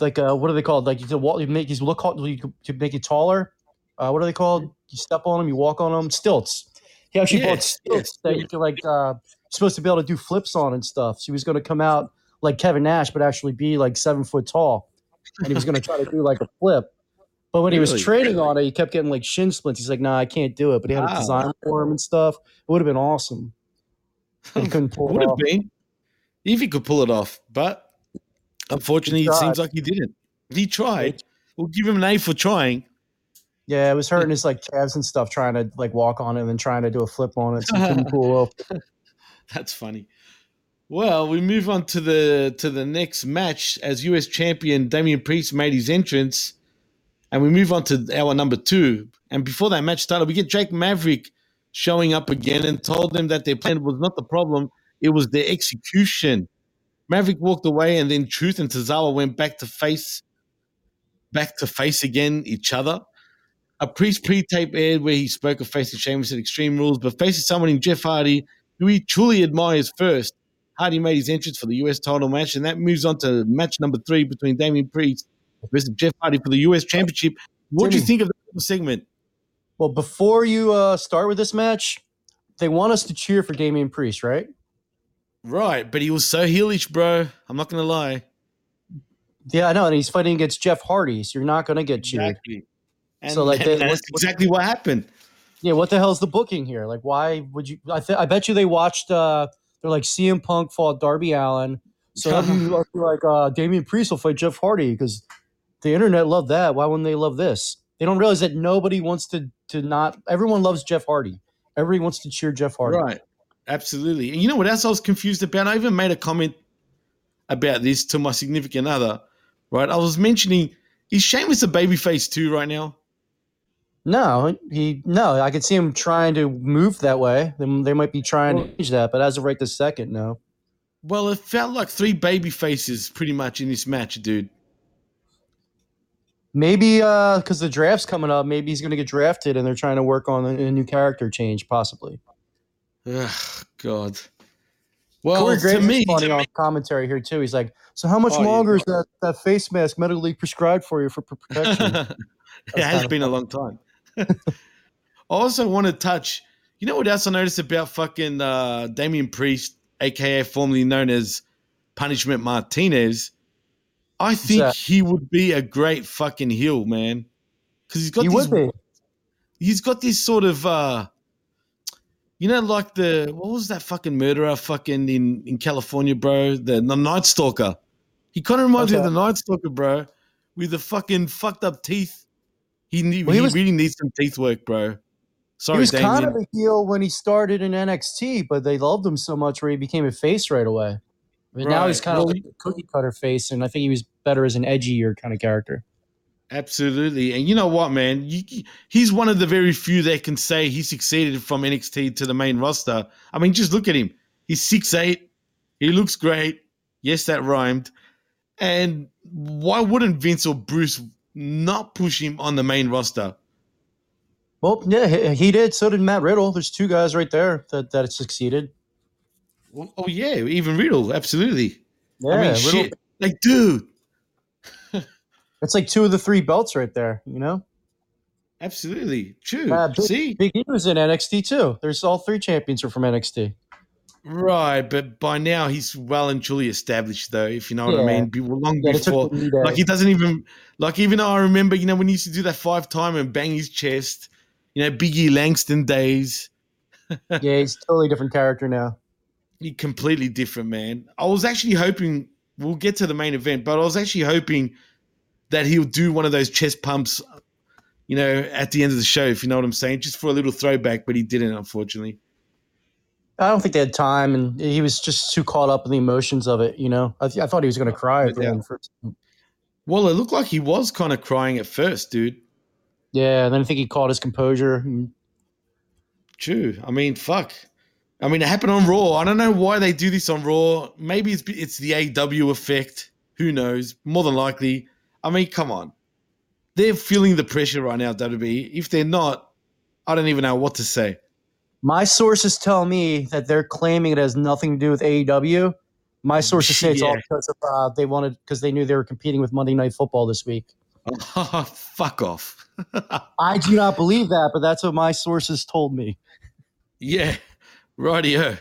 like uh what are they called? Like you can walk you make these look you to make it taller. Uh what are they called? You step on them you walk on them stilts. He actually bought stilts yes, that you can like uh supposed to be able to do flips on and stuff. So he was going to come out like Kevin Nash but actually be like seven foot tall. And he was going to try to do like a flip. But when he was Really? training on it he kept getting like shin splints. He's like nah I can't do it. But he had Wow. a design for him and stuff. It would have been awesome. He couldn't *laughs* pull it Would have off. been if he could pull it off, but unfortunately, it seems like he didn't. He tried. We'll give him an A for trying. Yeah, it was hurting his like calves and stuff trying to like walk on it and then trying to do a flip on it. So couldn't *laughs* pull off. That's funny. Well, we move on to the to the next match as US champion Damian Priest made his entrance, and we move on to hour number two. And before that match started, we get Drake Maverick showing up again and told them that their plan was not the problem; it was their execution. Maverick walked away, and then Truth and Tozawa went back to face, back to face again each other. A Priest pre-tape aired where he spoke of facing Sheamus at Extreme Rules, but facing someone in Jeff Hardy who he truly admires first. Hardy made his entrance for the US title match, and that moves on to match number three between Damian Priest versus Jeff Hardy for the US Championship. What do you think of that segment? Well, before you uh, start with this match, they want us to cheer for Damian Priest, right? Right, but he was so heelish, bro. I'm not gonna lie. Yeah, I know, and he's fighting against Jeff Hardy, so you're not going to get cheered. Exactly. And, So, like, they- that's what- exactly what happened. Yeah, what the hell's the booking here? Like, why would you? I, th- I bet you they watched. uh They're like CM Punk fought Darby Allin, so *laughs* that'd be like- like uh, Damian Priest will fight Jeff Hardy because the internet loved that. Why wouldn't they love this? They don't realize that nobody wants to to not. Everyone loves Jeff Hardy. Everybody wants to cheer Jeff Hardy. Right. Absolutely. And you know what else I was confused about? I even made a comment about this to my significant other. Right. I was mentioning is Sheamus a babyface too right now? No, he no. I could see him trying to move that way. They, they might be trying to change that, but as of right this second, no. Well, it felt like three baby faces pretty much in this match, dude. Maybe uh, because the draft's coming up, maybe he's going to get drafted, and they're trying to work on a, a new character change, possibly. Ugh, God. Well, Corey to Graves me, is funny to on me- commentary here too. He's like, "So how much Oh, longer is that, that face mask medically prescribed for you for protection?" *laughs* it has been a long time. *laughs* I also want to touch. You know what else I noticed about fucking uh, Damian Priest, aka formerly known as Punishment Martinez? I think he would be a great fucking heel, man. Because he's got he this, he's got this sort of, uh, you know, like the what was that fucking murderer fucking in in California, bro? The, the Night Stalker. He kind of reminds me of the Night Stalker, bro, with the fucking fucked up teeth. He, Well, he he, was- really needs some teeth work, bro. Sorry, he was Damian. kind of a heel when he started in NXT, but they loved him so much where he became a face right away. But now he's Right. kind of like a cookie cutter face, and I think he was better as an edgier kind of character. Absolutely. And you know what, man? You, he's one of the very few that can say he succeeded from NXT to the main roster. I mean, just look at him. He's 6'8. He looks great. Yes, that rhymed. And why wouldn't Vince or Bruce not push him on the main roster? Well, yeah, he, he did. So did Matt Riddle. There's two guys right there that that succeeded. Well, oh, yeah, even Riddle. Absolutely. Yeah, I mean, Riddle- shit. Like, dude. It's like two of the three belts right there. You know, Absolutely. True. Uh, Big, See? Big E was in NXT too. There's all three champions are from NXT. Right, but by now he's well and truly established, though. If you know what I mean, long Yeah, before, the New Day. like he doesn't even like. Even though I remember, you know, when he used to do that five time and bang his chest, you know, Biggie Langston days. *laughs* yeah, he's a totally different character now. He completely different, man. I was actually hoping we'll get to the main event, but I was actually hoping that he'll do one of those chest pumps, you know, at the end of the show, if you know what I'm saying, just for a little throwback. But he didn't, unfortunately. I don't think they had time, and he was just too caught up in the emotions of it. You know, I, th- I thought he was going to cry at the Yeah. Well, it looked like he was kind of crying at first, dude. yeah, and then I think he caught his composure. and- True. I mean, fuck. I mean, it happened on Raw. I don't know why they do this on Raw. Maybe it's it's the AW effect. Who knows? More than likely. I mean, come on. They're feeling the pressure right now, WWE. If they're not, I don't even know what to say. My sources tell me that they're claiming it has nothing to do with AEW. My sources say it's all because of uh, they wanted because they knew they were competing with Monday Night Football this week. *laughs* fuck off. *laughs* I do not believe that, but that's what my sources told me. Yeah, rightio.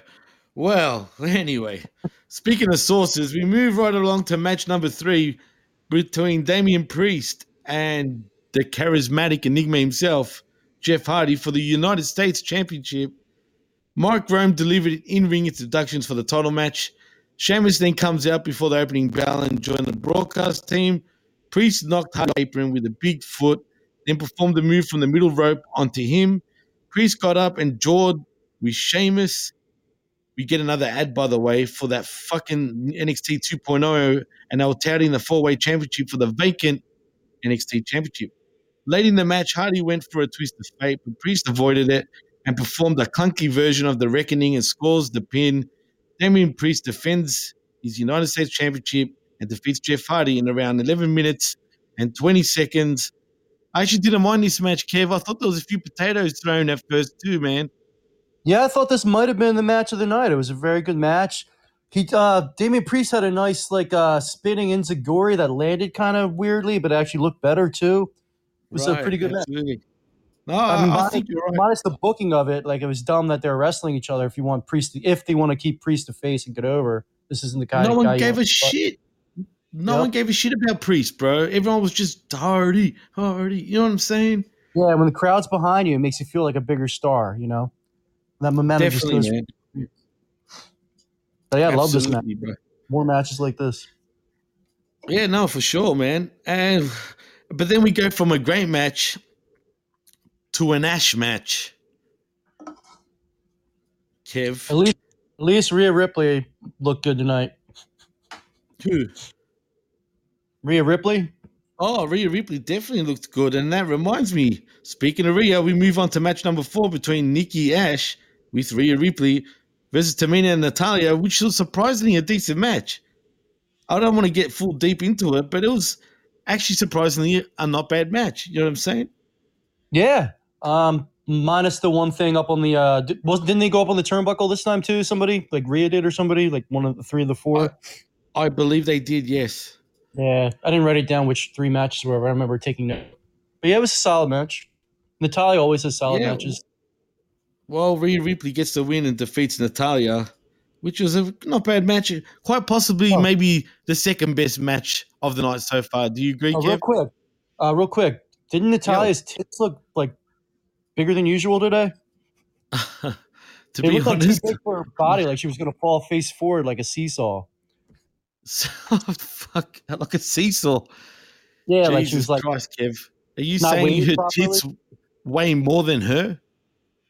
Well, anyway, speaking of sources, we move right along to match number three between Damian Priest and the charismatic enigma himself, Jeff Hardy, for the United States Championship. Mike Rome delivered in ring introductions for the title match. Sheamus then comes out before the opening bell and joined the broadcast team. Priest knocked Hardy apron with a big foot, then performed the move from the middle rope onto him. Priest got up and jawed with Sheamus. We get another ad, by the way, for that fucking NXT 2.0, and they were touting the four way championship for the vacant NXT championship. Late in the match, Hardy went for a twist of fate, but Priest avoided it and performed a clunky version of the reckoning and scores the pin. Damian Priest defends his United States Championship and defeats Jeff Hardy in around 11 minutes and 20 seconds. I actually didn't mind this match, Kev. I thought there was a few potatoes thrown at first too, man. Yeah, I thought this might have been the match of the night. It was a very good match. He uh Damian Priest had a nice like uh spinning enzuigiri that landed kind of weirdly, but actually looked better too. It was a pretty good match. absolutely. No, I mean, I minus, right. minus the booking of it, like it was dumb that they're wrestling each other. If you want Priest, to, if they want to keep Priest to face and get over, this isn't the kind No of one gave a shit. No Yep. one gave a shit about Priest, bro. Everyone was just Hardy, Hardy. You know what I'm saying? Yeah, when the crowd's behind you, it makes you feel like a bigger star. You know, that momentum Definitely, just goes. man. But yeah, I love this match. Bro. More matches like this. Yeah, no, for sure, man. And but then we go from a great match to an Ash match. Kev, At least, at least Rhea Ripley looked good tonight. who? Rhea Ripley. Oh, Rhea Ripley definitely looked good. And that reminds me, speaking of Rhea, we move on to match number four between Nikki Ash with Rhea Ripley versus Tamina and Natalya, which was surprisingly a decent match. I don't want to get full deep into it, but it was actually surprisingly a not bad match. You know what I'm saying? Yeah. Um, minus the one thing up on the uh, was didn't they go up on the turnbuckle this time too? Somebody like Rhea did or somebody like one of the three of the four. I believe they did. Yes. yeah, I didn't write it down which three matches were. but I remember taking note. But yeah, it was a solid match. Natalya always has solid Yeah. matches. Well, Rhea Ripley gets the win and defeats Natalya, which was a not bad match. Quite possibly, Oh. maybe the second best match of the night so far. Do you agree, Oh, real quick, uh, real quick. Didn't Natalya's tits look like bigger than usual today? *laughs* to They be looked like too big for her body, like she was gonna fall face forward like a seesaw. *laughs* fuck, like a seesaw. Yeah, like she Jesus was like, Christ, Kev. Are you saying her properly? tits weigh more than her?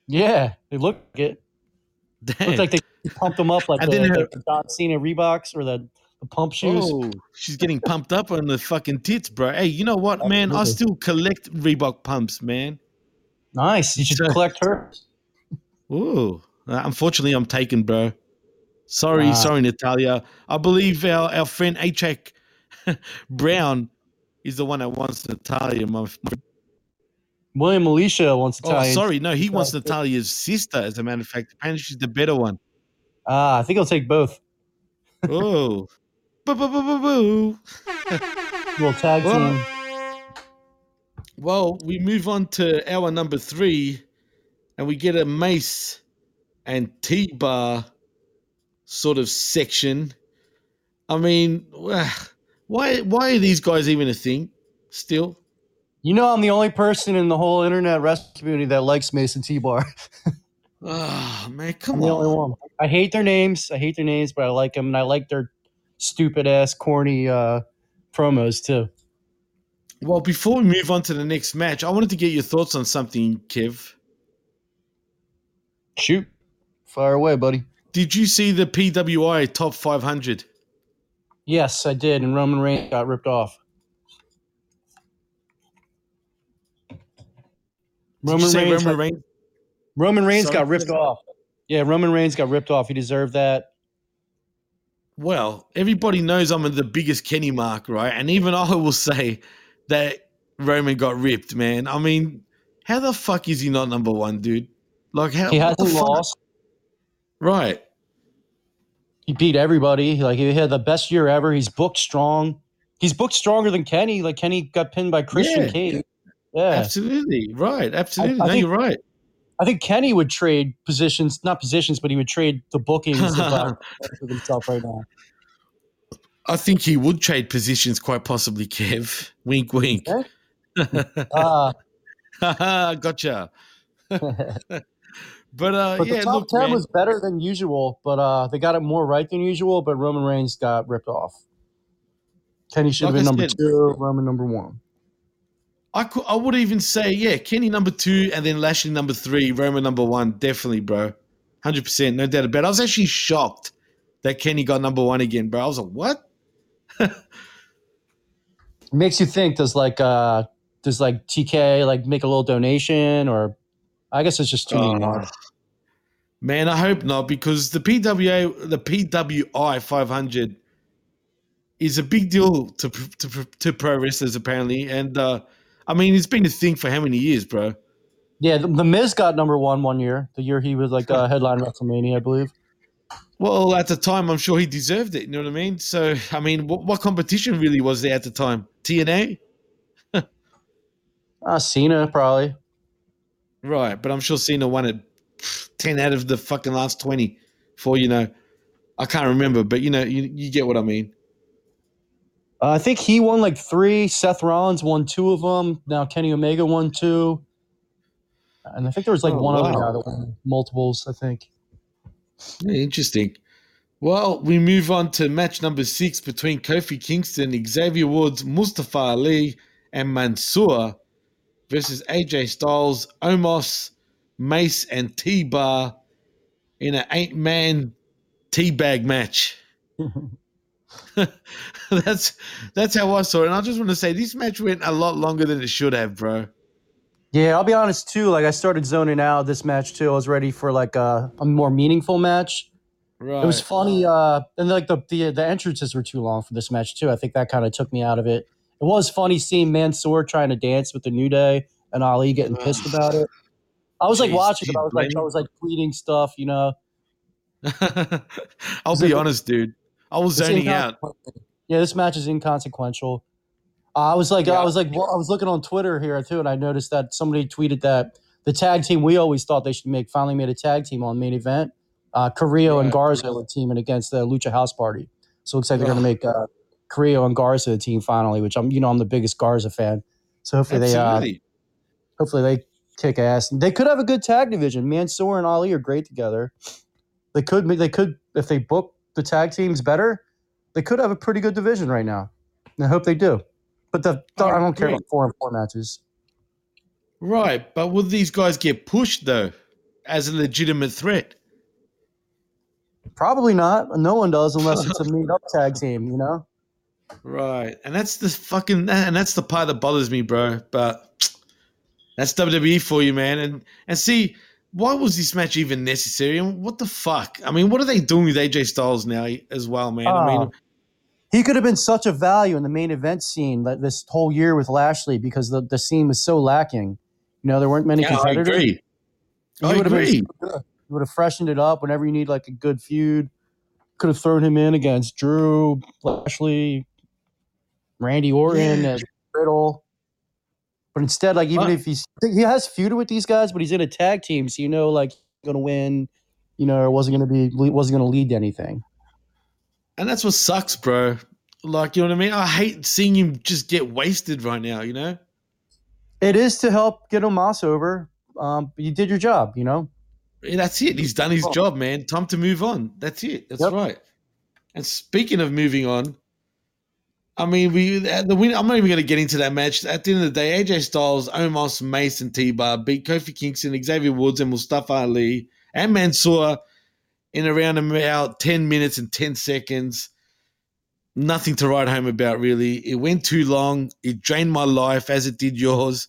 Yeah, they look it. Looked like they pumped them up like And the, then her- the Don Cena Reeboks or the, the pump shoes. Oh, she's getting pumped up on the fucking tits, bro. Hey, you know what, man? I still collect Reebok pumps, man. Nice. You should So- collect hers. Ooh, uh, unfortunately, I'm taken, bro. Sorry, sorry, Natalya. I believe our, our friend Achak *laughs* Brown is the one that wants Natalya. My, my, William Alicia wants to tell you. oh, sorry, no, he wants. Natalya's sister. As a matter of fact, apparently she's the better one. Ah, I think I'll take both. Oh, *laughs* boo, boo, boo, boo, boo. *laughs* Little tag Well, team. Well, we move on to hour number three, and we get a Mace and T Bar sort of section. I mean, why why are these guys even a thing still? You know, I'm the only person in the whole internet wrestling community that likes Mason T Bar. Oh *laughs* man, I'm come the only on. one. I hate their names. I hate their names, but I like them, and I like their stupid ass, corny uh, promos too. Well, before we move on to the next match, I wanted to get your thoughts on something, Kev. Shoot, fire away, buddy. Did you see the PWI top 500? Yes, I did, and Roman Reigns got ripped off. Roman Reigns, Roman got- Reigns? Roman Reigns got ripped off. Yeah, Roman Reigns got ripped off. He deserved that. Well, everybody knows I'm the biggest Kenny mark, right? And even I will say that Roman got ripped, man. I mean, how the fuck is he not number one, dude? Like, how? He hasn't lost. Right. He beat everybody. Like he had the best year ever. He's booked strong. He's booked stronger than Kenny. Like Kenny got pinned by Christian Yeah. Cage. Yeah, Absolutely. Right. Absolutely. I no, think- you're right. I think Kenny would trade positions, not positions, but he would trade the bookings of, *laughs* himself right now. I think he would trade positions quite possibly, Kev. Wink, wink. Uh, *laughs* *laughs* gotcha. but uh, but yeah, the top look, ten man. was better than usual, but uh, they got it more right than usual. But Roman Reigns got ripped off. Kenny should have Like been I number said- two. Roman number one. I could, I would even say, yeah, Kenny number two, and then Lashley number three, Roman number one, definitely, bro, hundred percent, no doubt about. it. I was actually shocked that Kenny got number one again, bro. I was like, what? *laughs* Makes you think. Does like uh, does like TK like make a little donation, or I guess it's just tuning Oh. Man, I hope not because the PWA, the PWI 500 is a big deal to to, to pro wrestlers apparently, and uh, I mean it's been a thing for how many years, bro? Yeah, the, the Miz got number one one year. The year he was like uh, headline WrestleMania, I believe. Well, at the time, I'm sure he deserved it. You know what I mean? So, I mean, what, what competition really was there at the time? TNA, *laughs* Uh, Cena probably. right? But I'm sure Cena won it pff, ten out of the fucking last twenty. For you know, I can't remember, but you know, you, you get what I mean. Uh, I think he won like three. Seth Rollins won two of them. Now Kenny Omega won two. And I think there was like Oh, one other wow. guy that won multiples. I think. Interesting. Well, we move on to match number six between Kofi Kingston, Xavier Woods, Mustafa Ali, and Mansoor versus AJ Styles, Omos, Mace, and T Bar in an eight man teabag match. *laughs* *laughs* that's that's how I saw it. And I just want to say this match went a lot longer than it should have, bro. Yeah, I'll be honest too. Like I started zoning out this match too. I was ready for like a, a more meaningful match. Right. It was funny, uh, and like the, the the entrances were too long for this match too. I think that kind of took me out of it. It was funny seeing Mansoor trying to dance with the New Day and Ali getting pissed about it. I was like Jeez, watching you I was like, I was like tweeting stuff, you know. *laughs* I'll be honest, dude. I was It's zoning out. Yeah, this match is inconsequential. I was like, Yeah. I was like, well, I was looking on Twitter here too, and I noticed that somebody tweeted that the tag team we always thought they should make finally made a tag team on main event. Uh, Carrillo and Right. Garza were teaming against the Lucha House Party, so it looks like they're going to make uh, Carrillo and Garza the team finally. Which I'm, you know, I'm the biggest Garza fan, so hopefully they, uh, hopefully they kick ass. They could have a good tag division. Mansoor and Ali are great together. They could, they could, if they book the tag teams better, they could have a pretty good division right now. And I hope they do. But the, I I don't care about four and four matches. Right, but will these guys get pushed though as a legitimate threat? Probably not. No one does unless it's a *laughs* meet up tag team, you know? Right, and that's the fucking and that's the part that bothers me, bro. But that's WWE for you, man. And and see, why was this match even necessary? And what the fuck? I mean, what are they doing with AJ Styles now as well, man? I ah. mean, Oh. He could have been such a value in the main event scene like this whole year with Lashley because the, the scene was so lacking. You know, there weren't many yeah, I competitors. agree. He I would've been agree. He would have freshened it up whenever you need like a good feud. Could have thrown him in against Drew, Lashley, Randy Orton, Yeah. and Riddle. But instead, like even Huh. if he's he has feuded with these guys, but he's in a tag team, so you know like he's gonna win. You know, or wasn't gonna be wasn't gonna lead to anything. And that's what sucks, bro. Like, you know what I mean? I hate seeing him just get wasted right now, you know? It is to help get Omos over. Um, but you did your job, you know. Yeah, That's it. He's done his Oh. job, man. Time to move on. That's it. That's Yep. right. And speaking of moving on, I mean, we the win. I'm not even going to get into that match. At the end of the day, AJ Styles, Omos, Mace, and T-Bar beat Kofi Kingston, Xavier Woods, and Mustafa Ali and Mansoor in around about 10 minutes and 10 seconds. Nothing to write home about, really. It went too long. It drained my life as it did yours.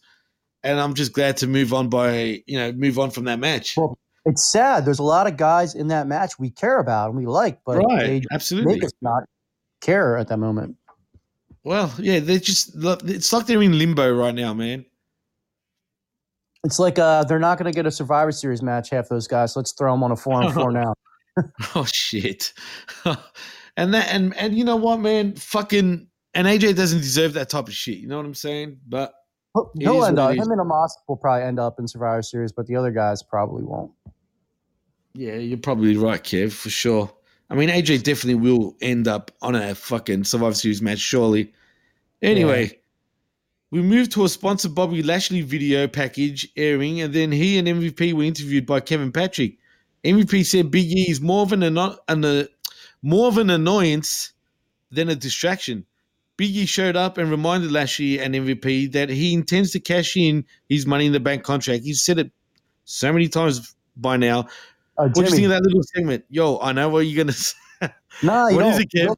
And I'm just glad to move on by, you know, move on from that match. Well, It's sad. There's a lot of guys in that match we care about and we like, but right. they Absolutely. make us not care at that moment. Well, yeah, they're just it's like they're in limbo right now, man. It's like uh, they're not going to get a Survivor Series match. Half those guys. Let's throw them on a four on four *laughs* now. *laughs* Oh shit. *laughs* and that and and you know what, man? Fucking and AJ doesn't deserve that type of shit. You know what I'm saying? But He'll It he'll is end up. Him and Omos will probably end up in Survivor Series, but the other guys probably won't. yeah, you're probably right, Kev, for sure. I mean, AJ definitely will end up on a fucking Survivor Series match, surely. Anyway, we moved to a sponsored Bobby Lashley video package airing, and then he and MVP were interviewed by Kevin Patrick. MVP said Big E is more of an, anno- an uh, more of an annoyance than a distraction. Big E showed up and reminded Lashley and MVP that he intends to cash in his Money in the Bank contract. He's said it so many times by now. Uh, What do you think of that little segment? Yo, I know what you're gonna say. *laughs* nah, you what is it, Kev?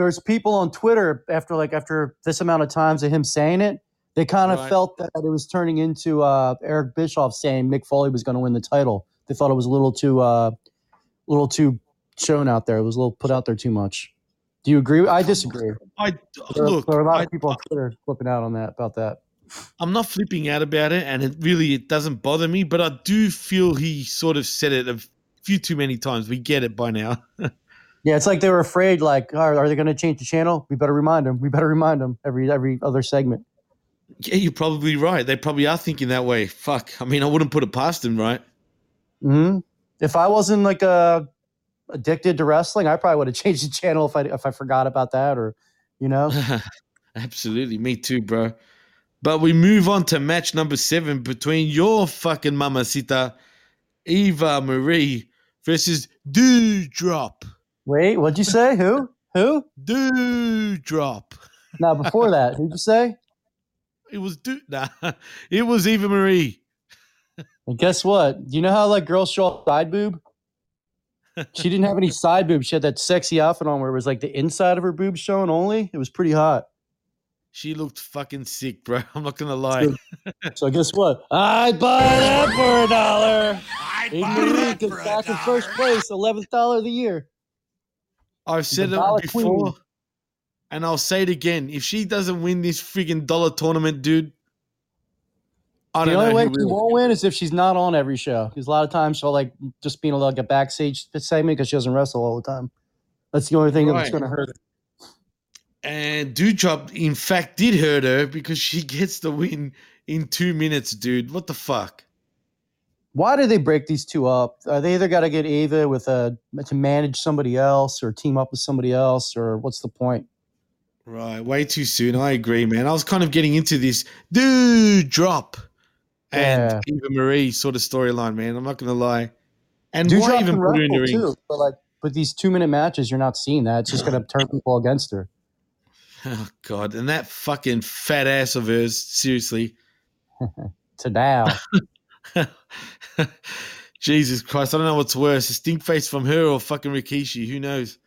There's people on Twitter after like after this amount of times of him saying it, they kind of Right. felt that it was turning into uh, Eric Bischoff saying Mick Foley was going to win the title. They thought it was a little too, uh, little too shown out there. It was a little put out there too much. Do you agree? I disagree. I There, look. there are a lot I, of people on Twitter flipping out on that about that. I'm not flipping out about it, and it really it doesn't bother me. But I do feel he sort of said it a few too many times. We get it by now. *laughs* Yeah, it's like they were afraid. Like, are, are they going to change the channel? We better remind them. We better remind them every every other segment. yeah, you're probably right. They probably are thinking that way. Fuck. I mean, I wouldn't put it past them, right? hmm If I wasn't like uh, addicted to wrestling, I probably would have *laughs* changed the channel if I if I forgot about that or, you know. *laughs* Absolutely, me too, bro. But we move on to match number seven between your fucking mamacita, Eva Marie, versus Doudrop. Wait, what'd you say? Who? Who? Doudrop. Now before that, who'd you say? It was Dew. Nah, *laughs* it was Eva Marie. And guess what? Do You know how like girls show off side boob? *laughs* She didn't have any side boob. She had that sexy outfit on where it was like the inside of her boobs showing only. It was pretty hot. She looked fucking sick, bro. *laughs* I'm not gonna lie. So guess what? I'd buy that for a dollar. Eva Marie gets back in first place, eleventh dollar of the year. I've said it before. Queen. and I'll say it again. If she doesn't win this friggin' dollar tournament, dude, I The don't know the only way she will. won't win is if she's not on every show. Because a lot of times she'll like just being like a backstage segment because she doesn't wrestle all the time. That's the only thing that's going to hurt her. And Doudrop, in fact, did hurt her because she gets the win in two minutes, dude. What the fuck? Why do they break these two up? Uh, they either got to get Ava with a to manage somebody else or team up with somebody else, or what's the point? Right, way too soon. I agree, man. I was kind of getting into this Doudrop and Yeah. Eva Marie sort of storyline, man. I'm not gonna lie. And Do why even put her in the ring? too, but like, but these two minute matches, you're not seeing that. It's just going to turn *laughs* people against her. Oh God! And that fucking fat ass of hers, seriously. *laughs* To now, *laughs* *laughs* Jesus Christ! I don't know what's worse: a stink face from her or fucking Rikishi. Who knows?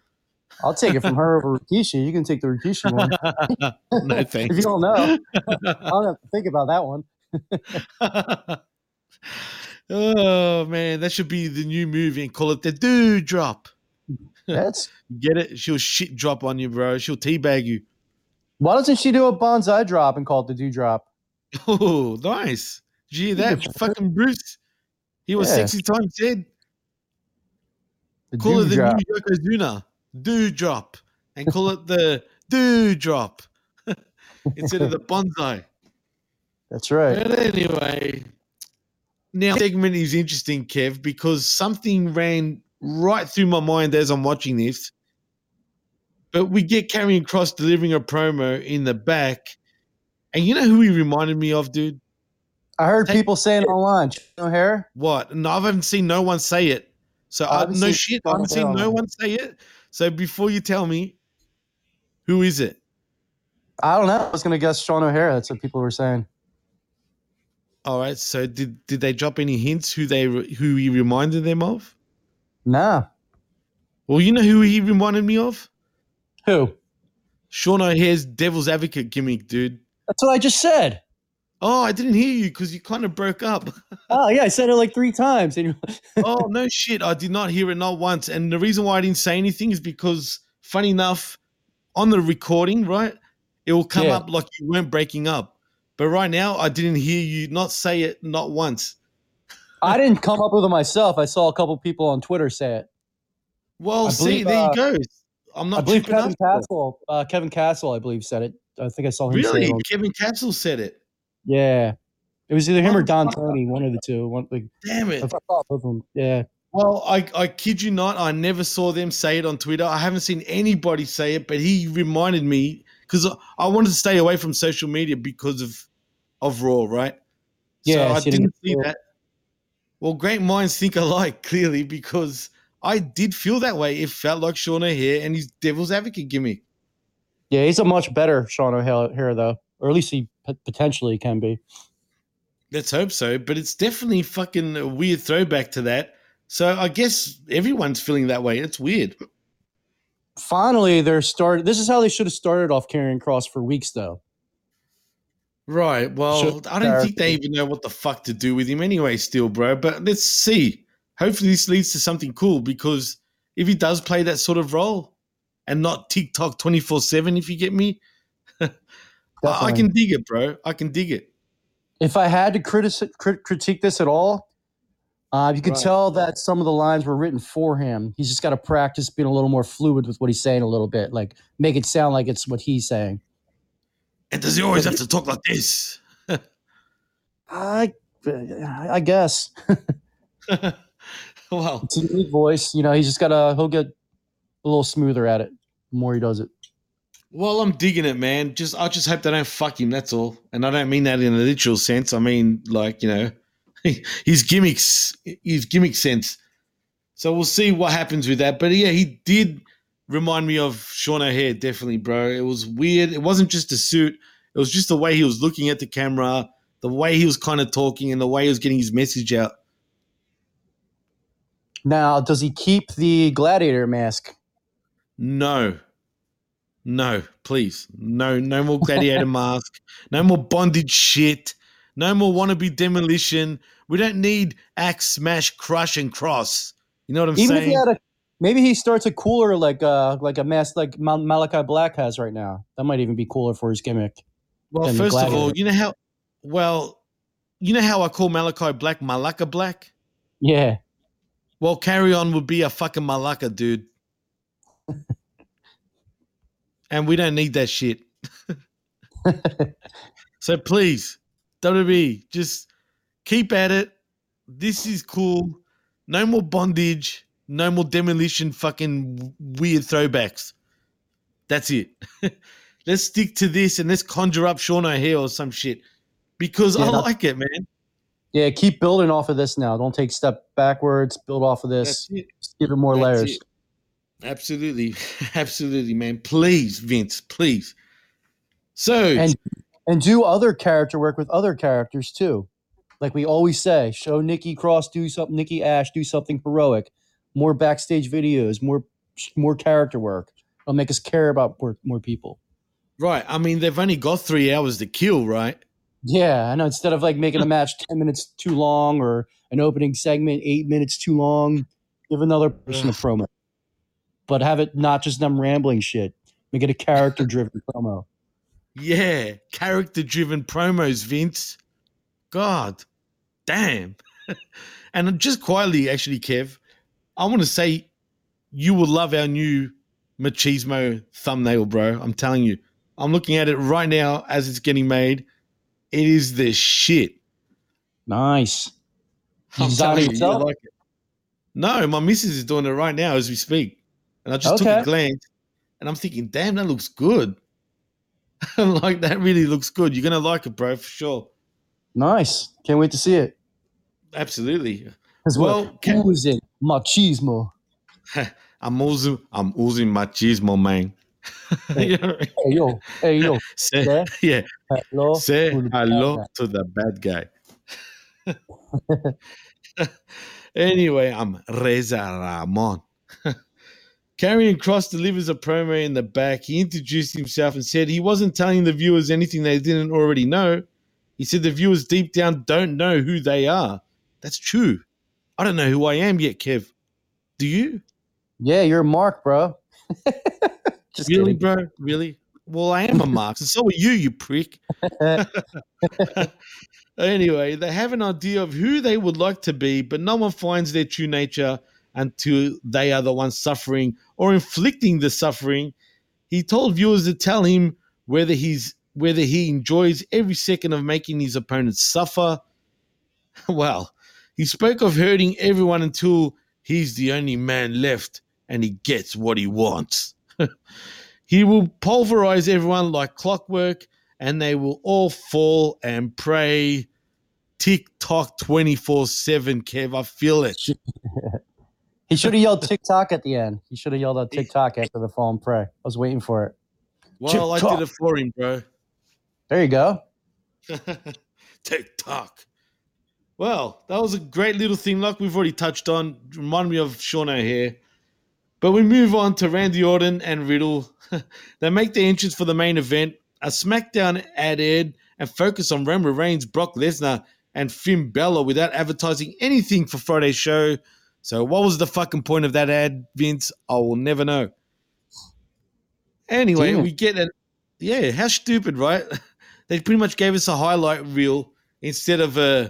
I'll take it from her over Rikishi. You can take the Rikishi one *laughs* no thanks. *laughs* if you don't know. I don't have to think about that one. oh man, that should be the new movie and call it the Dewdrop. That's Get it? She'll shit drop on you, bro. She'll teabag you. why doesn't she do a banzai drop and call it the dew drop? Oh, nice. Hear that? Fucking Bruce. He was Yeah. sexy time said. The Call it the dewdrop. new Yokozuna. Dewdrop. And call it the do drop *laughs* Instead of the banzai. That's right. But anyway, now segment is interesting, Kev, because something ran right through my mind as I'm watching this. But we get Karrion Kross delivering a promo in the back, and you know who he reminded me of, dude? I heard Hey, people saying online, no hair. What? No, I haven't seen no one say it. So I no shit. I haven't seen no one say it. So before you tell me, who is it? I don't know. I was gonna guess Sean O'Haire. That's what people were saying. All right. So did did they drop any hints who they who he reminded them of? Nah. Well, you know who he reminded me of? Who? Sean O'Haire's devil's advocate gimmick, dude. That's what I just said. Oh, I didn't hear you because you kind of broke up. *laughs* Oh yeah, I said it like three times. And *laughs* oh no shit, I did not hear it not once. And the reason why I didn't say anything is because, funny enough, on the recording, right, it will come Yeah. up like you weren't breaking up. But right now, I didn't hear you not say it not once. I *laughs* didn't come up with it myself. I saw a couple people on Twitter say it. Well, I see, believe, there uh, you go. I'm not. I believe Kevin. Castle. Uh, Kevin Castle, I believe, said it. I think I saw him say Really, Kevin Castle said it. Yeah, it was either him or Don. Tony, one of the two. One, like, Damn it. both of them. Yeah, Well, I, I kid you not, I never saw them say it on Twitter. I haven't seen anybody say it, but he reminded me because I, wanted to stay away from social media because of of Raw, right? Yeah, so I didn't see that. Well, great minds think alike, *laughs* clearly, because I did feel that way. It felt like Sean O'Haire and his devil's advocate gimmick. yeah, he's a much better Sean O'Haire though, or at least he p- potentially can be. Let's hope so. But it's definitely fucking a weird throwback to that. So I guess everyone's feeling that way. It's weird. Finally, they're started. This is how they should have started off Karrion Kross for weeks, though. Right. Well, Should I don't think they even know what the fuck to do with him anyway, still, bro. But let's see. Hopefully, this leads to something cool because if he does play that sort of role and not TikTok 24 7, if you get me, Definitely. can dig it, bro. I can dig it. If I had to critic- crit- critique this at all, uh, you could Right. tell that some of the lines were written for him. He's just got to practice being a little more fluid with what he's saying a little bit, like make it sound like it's what he's saying. And does he always have to talk like this? *laughs* I, I guess *laughs* well, it's a unique voice. You know, he's just got to. He'll get a little smoother at it the more he does it. Well, I'm digging it, man. Just I just hope they don't fuck him. That's all. And I don't mean that in a literal sense. I mean, like you know, *laughs* his gimmicks, his gimmick sense. So we'll see what happens with that. But yeah, he did remind me of Sean O'Haire, definitely, bro. It was weird. It wasn't just a suit. It was just the way he was looking at the camera, the way he was kind of talking, and the way he was getting his message out. Now, does he keep the gladiator mask? No. No, please. No, no more gladiator *laughs* mask. No more bondage shit. No more wannabe demolition. We don't need axe, smash, crush, and Kross. You know what I'm even if saying? he had a maybe he starts a cooler like uh like a mask like Mal- Malachi Black has right now. That might even be cooler for his gimmick. Well, first of all, you know how well you know how I call Malachi Black Malaka Black? Yeah. Well, carry on would be a fucking Malaka, dude. And we don't need that shit. so please, WWE, just keep at it. This is cool. No more bondage. No more demolition fucking weird throwbacks. That's it. *laughs* let's stick to this and let's conjure up Sean O'Haire or some shit. Because Yeah, I like it, man. Yeah, keep building off of this now. Don't take step backwards. Build off of this. That's it. Just give it more That's layers. it. Absolutely. *laughs* Absolutely, man. Please, Vince, please. So And and do other character work with other characters too. Like we always say, show Nikki Cross do something, Nikki Ash do something heroic. More backstage videos, more more character work. It'll make us care about more, more people. right. I mean, they've only got three hours to kill, right? Yeah, I know. Instead of like making a *laughs* match ten minutes too long or an opening segment eight minutes too long, give another person a promo. But have it not just them rambling shit. Make it a character driven *laughs* promo. Yeah. Character driven promos, Vince. God damn. *laughs* and just quietly, actually, Kev, I want to say you will love our new machismo thumbnail, bro. I'm telling you. I'm looking at it right now as it's getting made. It is the shit. Nice. I'm telling you, you'll like it. No, my missus is doing it right now as we speak. And I just took a glance and I'm thinking, damn, that looks good. *laughs* like, that really looks good. You're going to like it, bro, for sure. Nice. Can't wait to see it. Absolutely. As Well, well, can- oozing machismo. *laughs* I'm oozing, I'm oozing machismo, man. *laughs* Hey yo, hey yo. say, Yeah. yeah, Hello. say hello to the bad guy. anyway, I'm Razor Ramon. Karrion Kross delivers a promo in the back. He introduced himself and said he wasn't telling the viewers anything they didn't already know. He said the viewers deep down don't know who they are. That's true. I don't know who I am yet, Kev. Do you? Yeah, you're a mark, bro. *laughs* Just really, kidding. bro? Really? Well, I am a Marx, and so are you, you prick. *laughs* *laughs* anyway, they have an idea of who they would like to be, but no one finds their true nature until they are the ones suffering or inflicting the suffering. He told viewers to tell him whether he's whether he enjoys every second of making his opponents suffer. *laughs* well, he spoke of hurting everyone until he's the only man left and he gets what he wants. *laughs* he will pulverize everyone like clockwork and they will all fall and pray. Tick tock 24 7, Kev. I feel it. *laughs* He should have yelled *laughs* TikTok at the end. He should have yelled out TikTok after the fall and pray. I was waiting for it. Well, I did it for him, bro. There you go. *laughs* TikTok. Well, that was a great little thing, like we've already touched on. Reminded me of Sean O'Haire. But we move on to Randy Orton and Riddle. *laughs* they make their entrance for the main event. A SmackDown ad aired and focus on Roman Reigns, Brock Lesnar, and Finn Balor without advertising anything for Friday's show. So, what was the fucking point of that ad, Vince? I will never know. Anyway, Damn we get an yeah. How stupid, right? *laughs* they pretty much gave us a highlight reel instead of uh,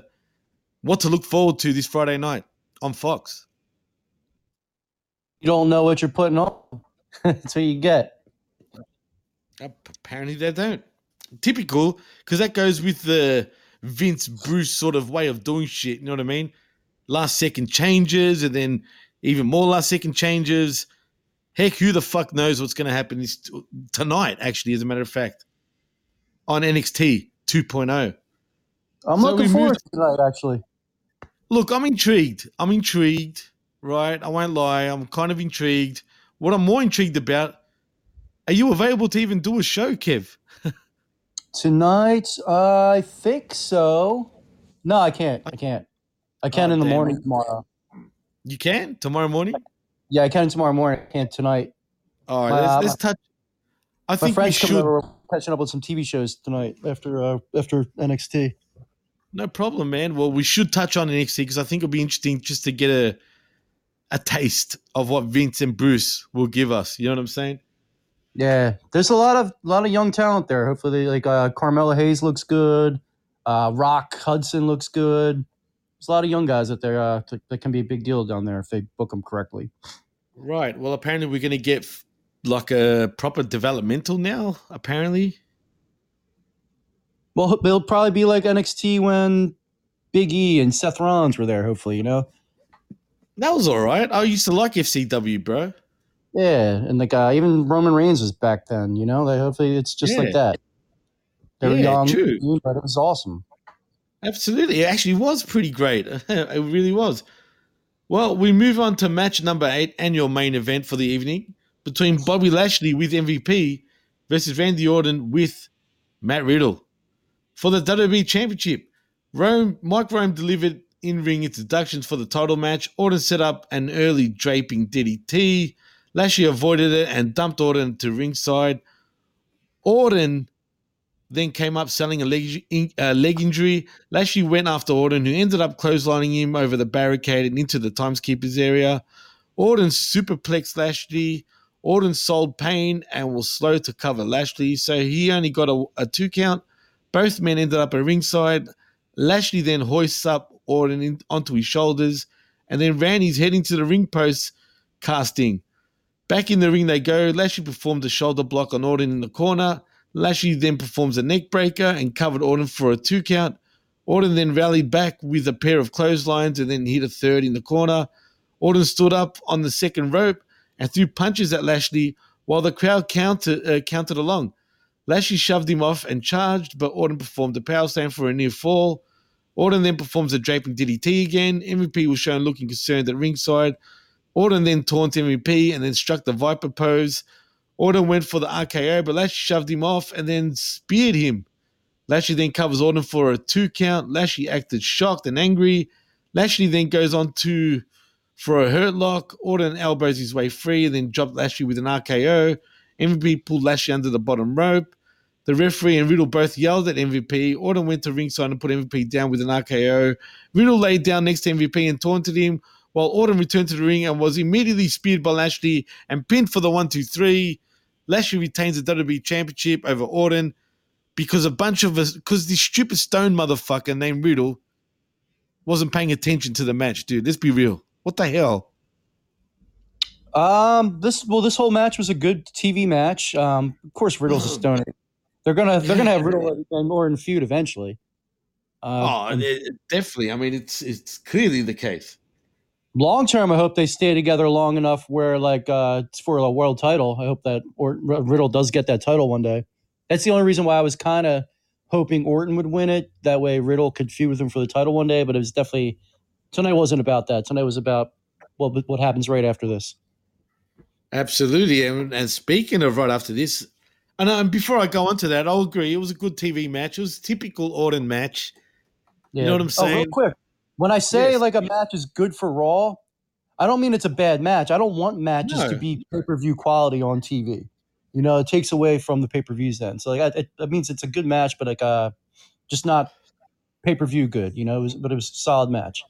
what to look forward to this Friday night on Fox. You don't know what you're putting on. *laughs* That's what you get. Apparently, they don't. Typical, because that goes with the Vince Bruce sort of way of doing shit. You know what I mean? Last second changes, and then even more last second changes. Heck, who the fuck knows what's going to happen tonight? Actually, as a matter of fact, on NXT 2.0. I'm So looking forward to tonight, actually. Look, I'm intrigued. I'm intrigued, right? I won't lie. I'm kind of intrigued. What I'm more intrigued about, are you available to even do a show, Kev? *laughs* Tonight, uh, I think so. No, I can't. I can't. I can Oh, in the damn. morning tomorrow. You can tomorrow morning? Yeah, I can tomorrow morning. I can't tonight. All right, My, uh, let's, let's touch. I think we should. over. We're catching up with some TV shows tonight after uh, after NXT. No problem, man. Well, we should touch on NXT because I think it'll be interesting just to get a a taste of what Vince and Bruce will give us. You know what I'm saying? Yeah, there's a lot of a lot of young talent there. Hopefully, like uh, Carmelo Hayes looks good. Uh, Rock Hudson looks good. There's a lot of young guys that there uh, that can be a big deal down there if they book them correctly. Right. Well, apparently we're going to get like a proper developmental now. Apparently. Well, they'll probably be like NXT when Big E and Seth Rollins were there. Hopefully, you know. That was all right. I used to like FCW, bro. Yeah, and like uh, even Roman Reigns was back then. You know, they hopefully it's just Yeah. like that. They were Yeah, young, true. but it was awesome. Absolutely. It actually was pretty great. *laughs* it really was. Well, we move on to match number eight and your main event for the evening between Bobby Lashley with MVP versus Randy Orton with Matt Riddle. For the WWE Championship, Rome, Mike Rome delivered in ring introductions for the title match. Orton set up an early draping DDT. Lashley avoided it and dumped Orton to ringside. Orton then came up selling a leg, leg injury. Lashley went after Orton, who ended up clotheslining him over the barricade and into the timeskeepers area. Orton superplexed Lashley. Orton sold pain and was slow to cover Lashley, so he only got a, a two count. Both men ended up at ringside. Lashley then hoists up Orton in, onto his shoulders, and then Randy's heading to the ring post, casting. Back in the ring they go. Lashley performed a shoulder block on Orton in the corner. Lashley then performs a neck breaker and covered Orton for a two count. Orton then rallied back with a pair of clotheslines and then hit a third in the corner. Orton stood up on the second rope and threw punches at Lashley while the crowd counted, uh, counted along. Lashley shoved him off and charged, but Orton performed a power slam for a near fall. Orton then performs a draping DDT again. MVP was shown looking concerned at ringside. Orton then taunted MVP and then struck the Viper pose. Orton went for the RKO, but Lashley shoved him off and then speared him. Lashley then covers Orton for a two count. Lashley acted shocked and angry. Lashley then goes on to for a hurt lock. Orton elbows his way free and then dropped Lashley with an RKO. MVP pulled Lashley under the bottom rope. The referee and Riddle both yelled at MVP. Orton went to ringside and put MVP down with an RKO. Riddle laid down next to MVP and taunted him, while Orton returned to the ring and was immediately speared by Lashley and pinned for the 1 2 3. Lashley retains the WWE Championship over Orton because a bunch of us, because this stupid stone motherfucker named Riddle wasn't paying attention to the match, dude. Let's be real. What the hell? Um, this well, this whole match was a good TV match. Um, of course, Riddle's a *laughs* stoner. They're gonna they're gonna have Riddle and Orton feud eventually. Uh, oh, it- it- definitely. I mean, it's it's clearly the case. Long term, I hope they stay together long enough where like uh, it's for a world title. I hope that or- Riddle does get that title one day. That's the only reason why I was kind of hoping Orton would win it. That way, Riddle could feud with him for the title one day. But it was definitely tonight wasn't about that. Tonight was about what what happens right after this. Absolutely. And, and speaking of right after this, and um, before I go on to that, I'll agree. It was a good TV match. It was a typical Orton match. You know what I'm saying? Oh, real quick, when I say Yes. like a match is good for Raw, I don't mean it's a bad match. I don't want matches to be pay per view quality on TV. You know, it takes away from the pay per views then. So like, it, that means it's a good match, but like, uh, just not pay per view good. You know, it was, but it was a solid match.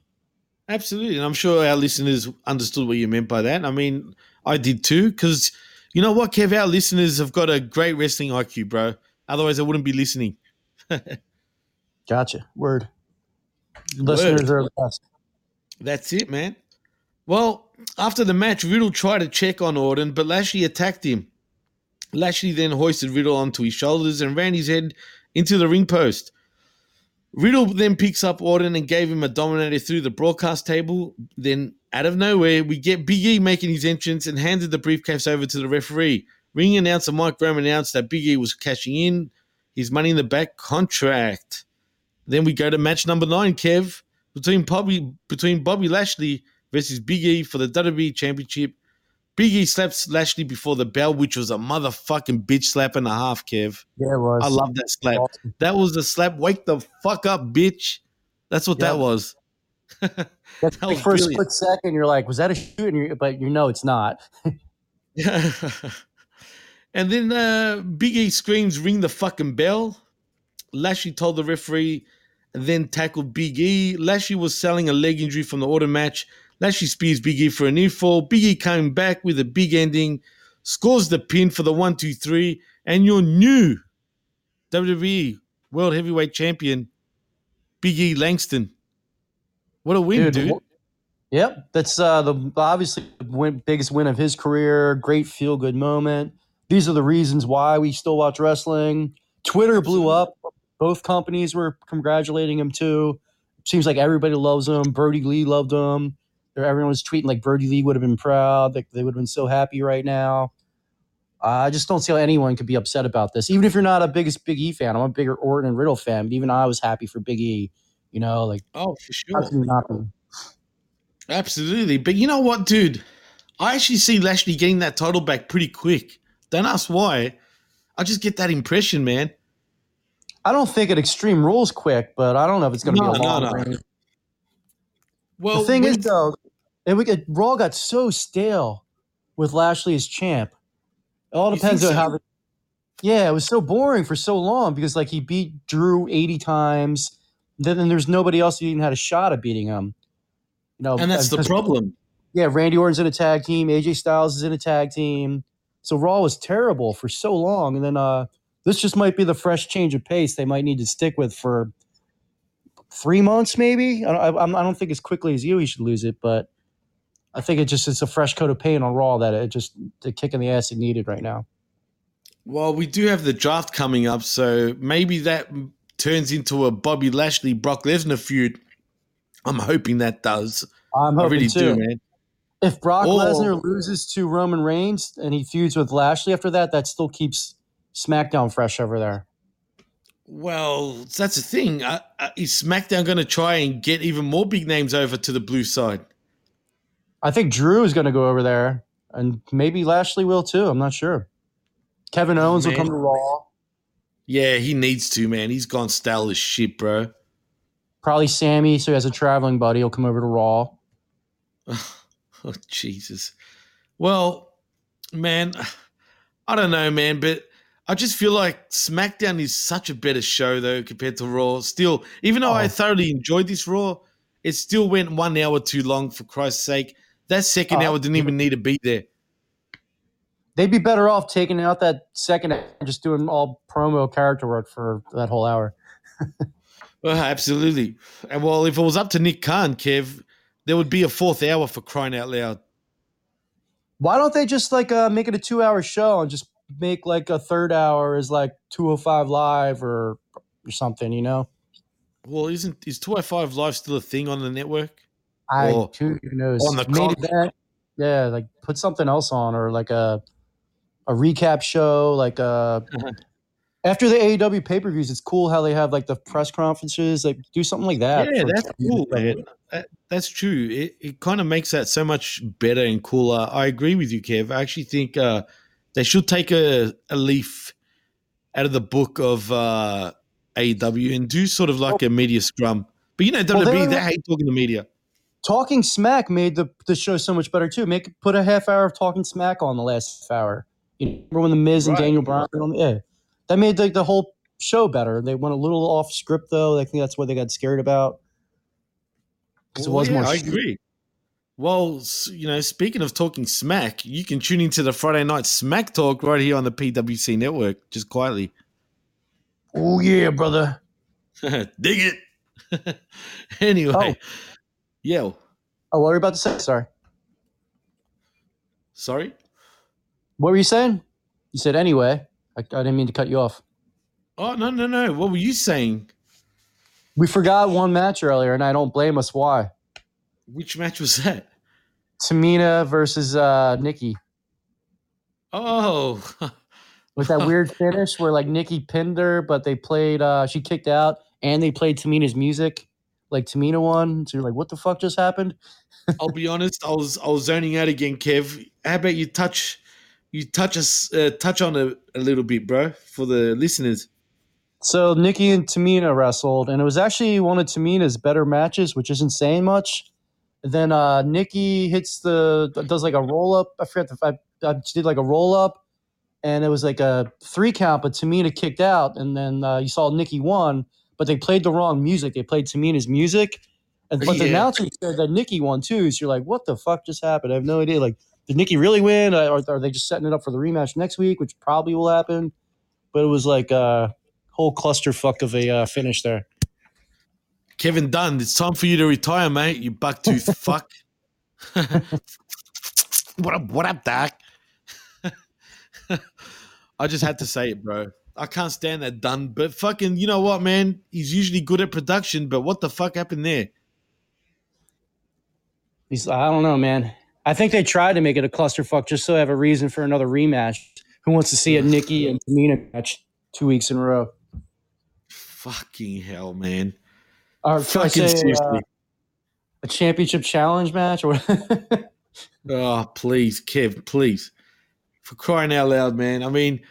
Absolutely. And I'm sure our listeners understood what you meant by that. I mean, I did too, because you know what, Kev? Our listeners have got a great wrestling IQ, bro. Otherwise, I wouldn't be listening. *laughs* Gotcha. Word. Listeners are the best. That's it, man. Well, after the match, Riddle tried to check on Orton, but Lashley attacked him. Lashley then hoisted Riddle onto his shoulders and ran his head into the ring post. Riddle then picks up Orton and gave him a dominator through the broadcast table. Then, out of nowhere, we get Big E making his entrance and handed the briefcase over to the referee. Ring announcer Mike Rome announced that Big E was cashing in his money in the back contract. Then we go to match number nine, Kev, between Bobby between Bobby Lashley versus Big E for the WWE Championship. Big E slaps Lashley before the bell, which was a motherfucking bitch slap and a half, Kev. Yeah, it was. I love that slap. Awesome. That was the slap. Wake the fuck up, bitch. That's what that was. *laughs* That's That like was for a split second, you're like, was that a shoot? But you know it's not. *laughs* and then uh, Big E screams, ring the fucking bell. Lashley told the referee then tackled Big E. Lashley was selling a leg injury from the auto match. Lashley spears Big E for a near fall. Big E came back with a big ending, scores the pin for the one, two, three, and your new WWE World Heavyweight Champion, Big E Langston. What a win, dude. wh- Yep, that's uh, the obviously the win, biggest win of his career. Great feel good moment. These are the reasons why we still watch wrestling. Twitter blew up. Both companies were congratulating him too. Seems like everybody loves him. Brodie Lee loved him. Everyone was tweeting like Brodie Lee would have been proud. Like they would have been so happy right now. I just don't see how anyone could be upset about this. Even if you're not a biggest Big E fan, I'm a bigger Orton and Riddle fan. But even I was happy for Big E. You know, like Oh, for sure. Absolutely. But you know what, dude? I actually see Lashley getting that title back pretty quick. Don't ask why. I just get that impression, man. I don't think at Extreme Rules quick, but I don't know if it's going to No, be a no, long no. reign. Well, the thing is though, and we get Raw got so stale with Lashley as champ. It all depends think on how. so? The, yeah, it was so boring for so long because like he beat Drew eighty times. Then, then there's nobody else who even had a shot at beating him. You know, and that's the problem. Yeah, Randy Orton's in a tag team. AJ Styles is in a tag team. So Raw was terrible for so long, and then uh, this just might be the fresh change of pace they might need to stick with for three months, maybe. I, I, I'm- don't think as quickly as you he should lose it, but I think it just it's a fresh coat of paint on Raw that it just the kick in the ass it needed right now. Well, we do have the draft coming up, so maybe that turns into a Bobby Lashley Brock Lesnar feud. I'm hoping that does. I'm I hoping really too. do, man. If Brock Or- Lesnar loses to Roman Reigns and he feuds with Lashley after that, that still keeps SmackDown fresh over there. Well, that's the thing. Uh, uh, is SmackDown going to try and get even more big names over to the blue side? I think Drew is going to go over there, and maybe Lashley will too. I'm not sure. Kevin Owens will come to Raw. Yeah, he needs to, man. He's gone stale as shit, bro. Probably Sammy, so he has a traveling buddy. He'll come over to Raw. *laughs* Oh, Jesus. Well, man, *sighs* I don't know, man, but I just feel like SmackDown is such a better show, though, compared to Raw. Still, even though I Oh. thoroughly enjoyed this Raw, it still went one hour too long, for Christ's sake. That second Oh, hour didn't even need to be there. They'd be better off taking out that second and just doing all promo character work for that whole hour. *laughs* Well, absolutely. And well, if it was up to Nick Khan, Kev, there would be a fourth hour for crying out loud. Why don't they just like uh, make it a two-hour show and just make like a third hour is like 205 live or or something? You know, Well, isn't is 205 Live still a thing on the network? I Or who knows? on the Main cock. yeah, like put something else on or like a a recap show, like uh after the AEW pay per views. It's cool how they have like the press conferences. Like do something like that. yeah, for- that's cool, man. That, that's true. It, it kind of makes that so much better and cooler. I agree with you, Kev. I actually think uh, they should take a, a leaf out of the book of uh, AEW and do sort of like a media scrum. But you know, Well, WWE, they they were- hate talking to media. Talking Smack made the the show so much better too. Make put a half hour of Talking Smack on the last half hour. You know, remember when the Miz and Daniel Bryan were on the yeah. That made like the whole show better. They went a little off script though. I think that's what they got scared about. Because it was yeah, more I agree. Well, you know, speaking of talking smack, you can tune into the Friday night smack talk right here on the PWC network, just quietly. Oh yeah, brother. *laughs* Dig it. *laughs* anyway, oh. yeah. Oh, what were you about to say? Sorry. Sorry. What were you saying? You said anyway. I, I didn't mean to cut you off. Oh no no no! What were you saying? We forgot one match earlier, and I don't blame us. Why? Which match was that? Tamina versus uh, Nikki Oh, *laughs* with that weird *laughs* finish where like Nikki pinned her, but they played. Uh, she kicked out, and they played Tamina's music, like Tamina won. So you're like, what the fuck just happened? *laughs* I'll be honest. I was I was zoning out again, Kev. How about you touch you touch us uh, touch on a, a little bit, bro, for the listeners. So Nikki and Tamina wrestled, and it was actually one of Tamina's better matches, which isn't saying much. Then uh, Nikki hits the does like a roll up. I forget the I, I, she did like a roll up, and it was like a three count, but Tamina kicked out, and then uh, you saw Nikki won, but they played the wrong music. They played Tamina's music, And, but the announcer said that Nikki won too. So you're like, what the fuck just happened? I have no idea. Like, did Nikki really win? Uh, Or are they just setting it up for the rematch next week, which probably will happen? But it was like a whole clusterfuck of a uh, finish there. Kevin Dunn, it's time for you to retire, mate. You bucktooth *laughs* fuck. *laughs* what up? What up, Doc? *laughs* I just had to say it, bro. I can't stand that Dunn, but fucking, you know what, man? He's usually good at production, but what the fuck happened there? He's, I don't know, man. I think they tried to make it a clusterfuck just so they have a reason for another rematch. Who wants to see a Nikki and Tamina match two weeks in a row? Fucking hell, man. Or Fucking say, seriously. uh, a championship challenge match? Or *laughs* Oh, please, Kev, please. For crying out loud, man. I mean,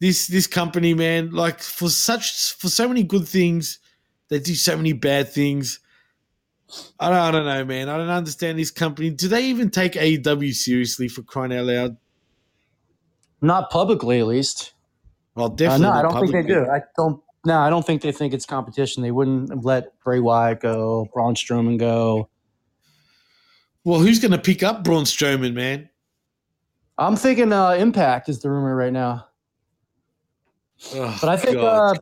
this this company, man, like for such for so many good things, they do so many bad things. I don't, I don't know, man. I don't understand this company. Do they even take AEW seriously for crying out loud? not publicly, at least. Well, Uh, definitely. no, I don't think they do. I don't. No, I don't think they think it's competition. They wouldn't let Bray Wyatt go, Braun Strowman go. Well, who's going to pick up Braun Strowman, man? I'm thinking uh, Impact is the rumor right now. Oh, But I think uh,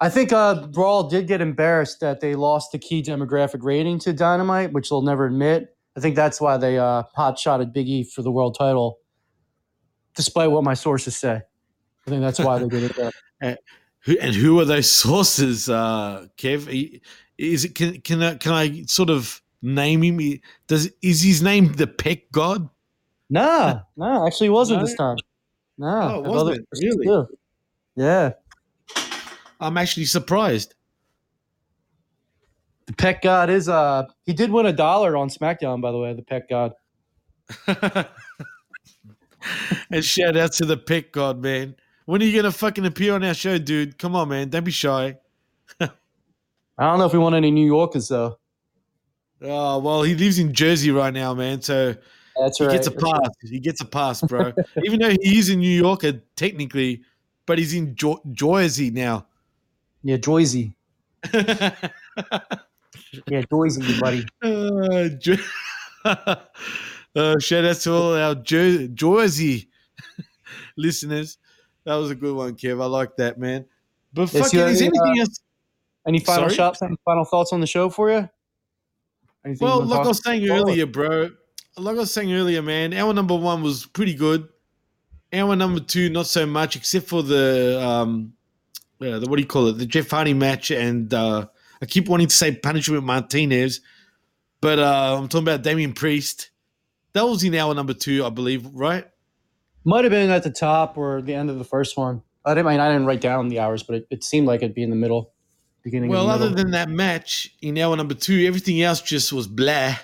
I think uh, Brawl did get embarrassed that they lost the key demographic rating to Dynamite, which they'll never admit. I think that's why they uh, hot shotted Big E for the world title, despite what my sources say. I think that's why they did it. *laughs* Who, and who are those *laughs* sources, uh, Kev? Is it can can I, can I sort of name him? Does is his name the Peck God? No, *laughs* no, actually, wasn't No? this time. No, Oh, it I have other wasn't? Really? too. Yeah, I'm actually surprised. the Pet God is uh he did win a dollar on SmackDown, by the way. The Pet God. *laughs* and shout out to the Peck God, man. When are you gonna fucking appear on our show, dude? Come on, man. Don't be shy. *laughs* I don't know if we want any New Yorkers though. Oh well, he lives in Jersey right now, man. So That's he right. gets a pass. He gets a pass, bro. *laughs* Even though he is a New York uh, technically, but he's in jo- Jersey now. Yeah, Joyzy. *laughs* Yeah, Joyzy, buddy. Uh, Jo- uh, shout out to all our Jer- Jersey listeners. That was a good one, Kev. I like that, man. But Yes, fucking, is any, anything uh, else? Any final Sorry? shots? Any final thoughts on the show for you? Anything Well, like I was saying earlier, bro. Like I was saying earlier, man. Hour number one was pretty good. Hour number two, not so much, except for the um, uh, the what do you call it? The Jeff Hardy match, and uh, I keep wanting to say Punishment Martinez, but uh, I'm talking about Damian Priest. That was in hour number two, I believe, right? Might have been at the top or the end of the first one. I didn't. I, mean, I didn't write down the hours, but it, it seemed like it'd be in the middle, beginning. Well, other middle. than that match in hour number two, everything else just was blah.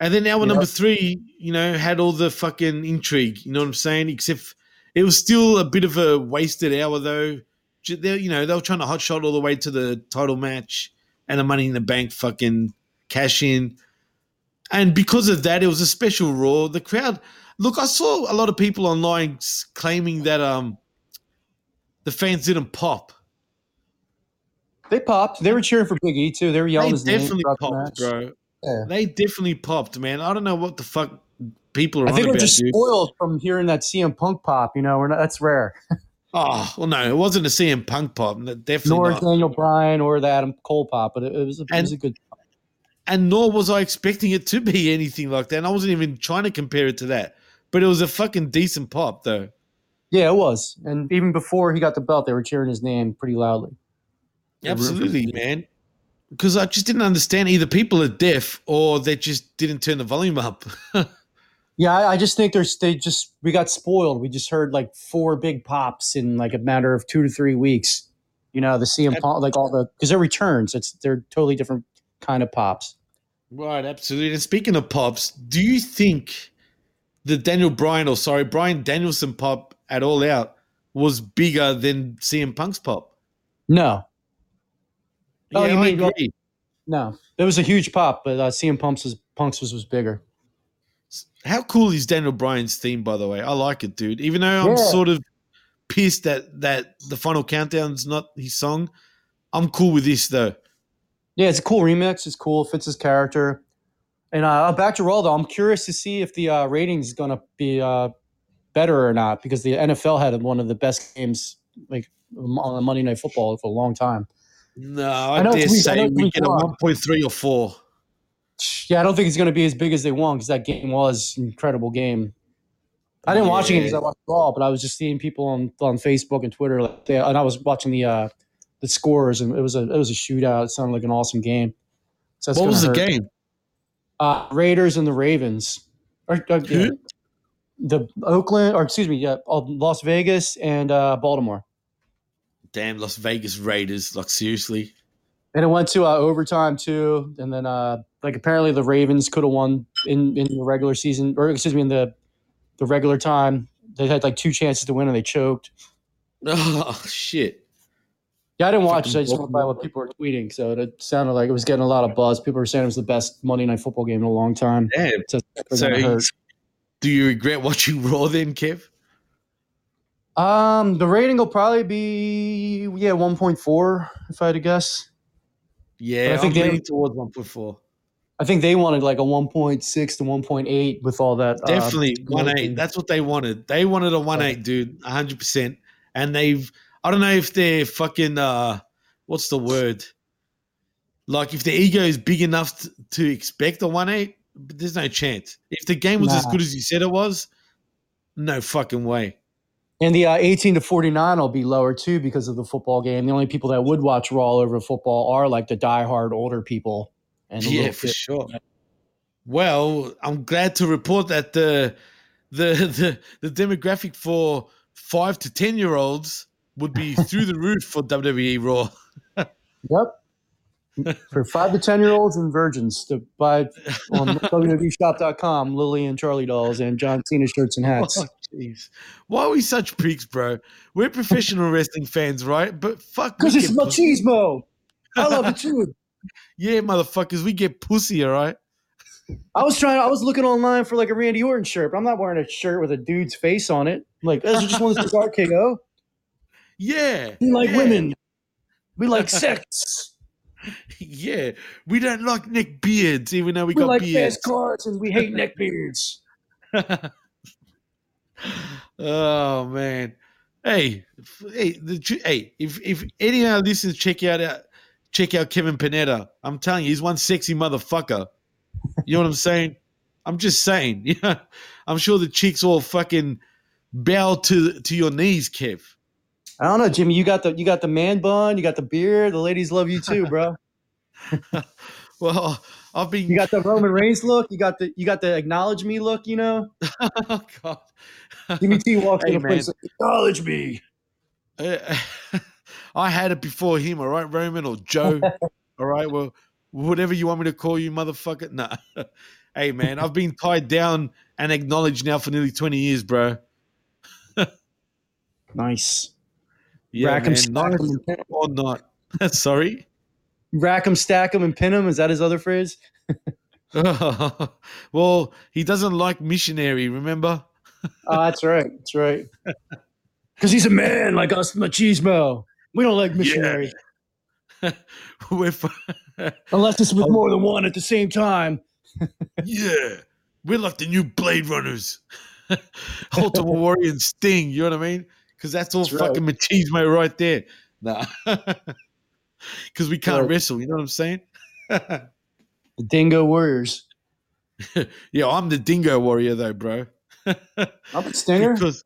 And then hour Yep. number three, you know, had all the fucking intrigue. You know what I'm saying? Except it was still a bit of a wasted hour, though. They, you know, they were trying to hot shot all the way to the title match and the Money in the Bank fucking cash in. And because of that, it was a special Raw. The crowd, look, I saw a lot of people online claiming that um the fans didn't pop. they popped. They were cheering for Big E too. They were yelling They his name. definitely the popped, match. bro. Yeah. They definitely popped, man. I don't know what the fuck people are I on think we're about, just dude. spoiled from hearing that CM Punk pop. You know, not, that's rare. *laughs* Oh, well, no, it wasn't a CM Punk pop. Definitely Nor not. Daniel Bryan or the Adam Cole pop, but it, it was a, it was a good. And nor was I expecting it to be anything like that. And I wasn't even trying to compare it to that. But it was a fucking decent pop, though. Yeah, it was. And even before he got the belt, they were cheering his name pretty loudly. They were rooting for Absolutely, man. Because I just didn't understand either people are deaf or they just didn't turn the volume up. *laughs* Yeah, I, I just think there's they just we got spoiled. We just heard like four big pops in like a matter of two to three weeks. You know, the CM Punk, like all the because they're returns. It's they're totally different kind of pops. Right, absolutely. And speaking of pops, do you think the Daniel Bryan, or sorry, Bryan Danielson pop at All Out was bigger than CM Punk's pop? No, Oh, you I mean- agree. no, it was a huge pop, but uh, CM Punk's was Punk's was, was bigger. How cool is Daniel Bryan's theme, by the way? I like it, dude. Even though I'm Yeah. sort of pissed that that the final countdown's not his song, I'm cool with this though. Yeah, it's a cool remix. It's cool. Fits his character. And uh, back to Raw, though, I'm curious to see if the uh, ratings going to be uh, better or not because the NFL had one of the best games like on Monday Night Football for a long time. No, I, I dare week- say we get a 1.3 or 4. Yeah, I don't think it's going to be as big as they want because that game was an incredible game. I didn't watch it because I watched Raw, but I was just seeing people on on Facebook and Twitter, like they, and I was watching the uh, the scores, and it was a it was a shootout. It sounded like an awesome game. So What was the hurt. game? Uh, Raiders and the Ravens. Or, uh, yeah. The Oakland, or excuse me, yeah, uh, Las Vegas and uh, Baltimore. Damn, Las Vegas Raiders. Like, seriously? And it went to uh, overtime too. And then, uh, like, apparently the Ravens could have won in, in the regular season, or excuse me, in the the regular time. They had like two chances to win and they choked. *laughs* Oh, shit. Yeah, I didn't watch it. I just went by what people were tweeting. So it sounded like it was getting a lot of buzz. People were saying it was the best Monday Night Football game in a long time. Damn. So, So, do you regret watching *laughs* Raw then, Kev? Um, the rating will probably be yeah, one point four if I had to guess. Yeah, But I I think think they- leaning towards 1.4. I think they wanted like a one point six to one point eight with all that. uh, Definitely one eight. That's what they wanted. They wanted a one eight, dude, hundred percent. And they've I don't know if they're fucking uh what's the word? Like if the ego is big enough to, to expect a one eight, but there's no chance. If the game was as good as you said it was, no fucking way. And the uh, 18 to 49 will be lower too because of the football game. The only people that would watch Raw over football are like the diehard older people. And yeah, for bit- sure. Well, I'm glad to report that the the *laughs* the, the demographic for five to ten year olds would be through the roof for WWE Raw. *laughs* Yep. For five to 10 year olds and virgins to buy on *laughs* WWEshop.com, Lily and Charlie dolls and John Cena shirts and hats. *laughs* Oh, jeez. Why are we such pricks, bro? We're professional wrestling fans, right? But fuck, Because it's machismo. I love it too. Yeah, motherfuckers, we get pussy, all right? I was trying. I was looking online for like a Randy Orton shirt, but I'm not wearing a shirt with a dude's face on it. I'm like, I just want to say RKO. Yeah. We like yeah, women. We like *laughs* sex. Yeah. We don't like neck beards, even though we, We got like beards. fast cars and we hate neck beards. *laughs* oh man. Hey, hey, the, hey, if if any of our listeners check out uh, check out Kevin Panetta, I'm telling you, he's one sexy motherfucker. You know what I'm saying? I'm just saying. Yeah, *laughs* I'm sure the chicks all fucking bow to to your knees, Kev. I don't know, Jimmy. You got the you got the man bun. You got the beard. The ladies love you too, bro. *laughs* Well, I've been. You got the Roman Reigns look. You got the you got the acknowledge me look. You know, *laughs* oh God. Jimmy T walks Hey, in a place. Like, acknowledge me. Uh, *laughs* I had it before him, all right, Roman or Joe. all right, well, whatever you want me to call you, motherfucker. Nah. hey, man, I've been tied down and acknowledged now for nearly 20 years, bro. Nice. Yeah, Rack stack 'em, and pin 'em. or not. *laughs* Sorry. Rack stack 'em, and pin 'em. Is that his other phrase? *laughs* well, he doesn't like missionary, remember? Oh, that's right. That's right. *laughs* Because he's a man like us, machismo. We don't like missionary f- unless it's with oh. more than one at the same time. yeah, we're like the new Blade Runners. Ultimate Warrior and Sting, you know what I mean? Because that's all That's right. fucking machismo right there. Nah. *laughs* Because we can't Right. wrestle, you know what I'm saying? *laughs* The Dingo Warriors. yeah, I'm the dingo warrior though, bro. I'm a *laughs* stinger. Because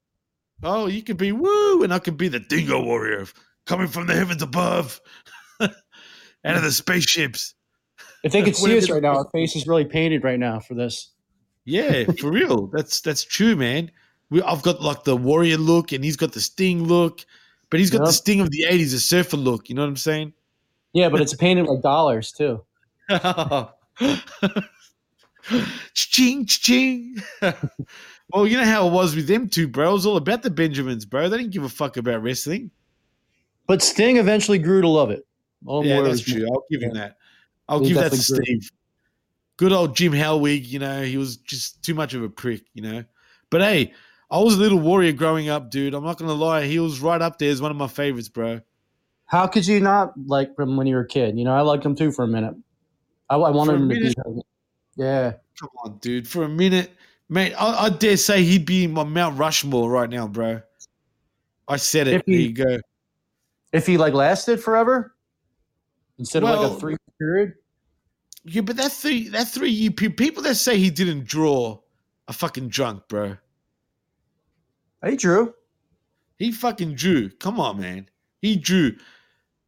oh, you can be woo, and I can be the dingo warrior coming from the heavens above, out of the spaceships. If they could see us right now, our face is really painted right now for this. Yeah, for real. That's that's true, man. We, I've got like the warrior look, and he's got the sting look, but he's got the sting of the '80s, a surfer look. You know what I'm saying? Yeah, but it's painted like dollars too. *laughs* ching ching. *laughs* well, you know how it was with them two, bro. It was all about the Benjamins, bro. They didn't give a fuck about wrestling. But Sting eventually grew to love it. All yeah, that's true. I'll give him that. I'll He give that to grew. Steve. Good old Jim Hellwig, you know, he was just too much of a prick, you know. But hey, I was a little warrior growing up, dude. I'm not gonna lie, he was right up there as one of my favorites, bro. How could you not like him when you were a kid? You know, I liked him too for a minute. I, I wanted him to minute? beat Hogan. Yeah. Come on, dude. For a minute, mate, I, I dare say he'd be in my Mount Rushmore right now, bro. I said it. If he- there you go. If he like lasted forever instead of like a three period. Yeah, but that three that three year people that say he didn't draw are fucking drunk, bro. Hey, Drew. He fucking drew. Come on, man. He drew.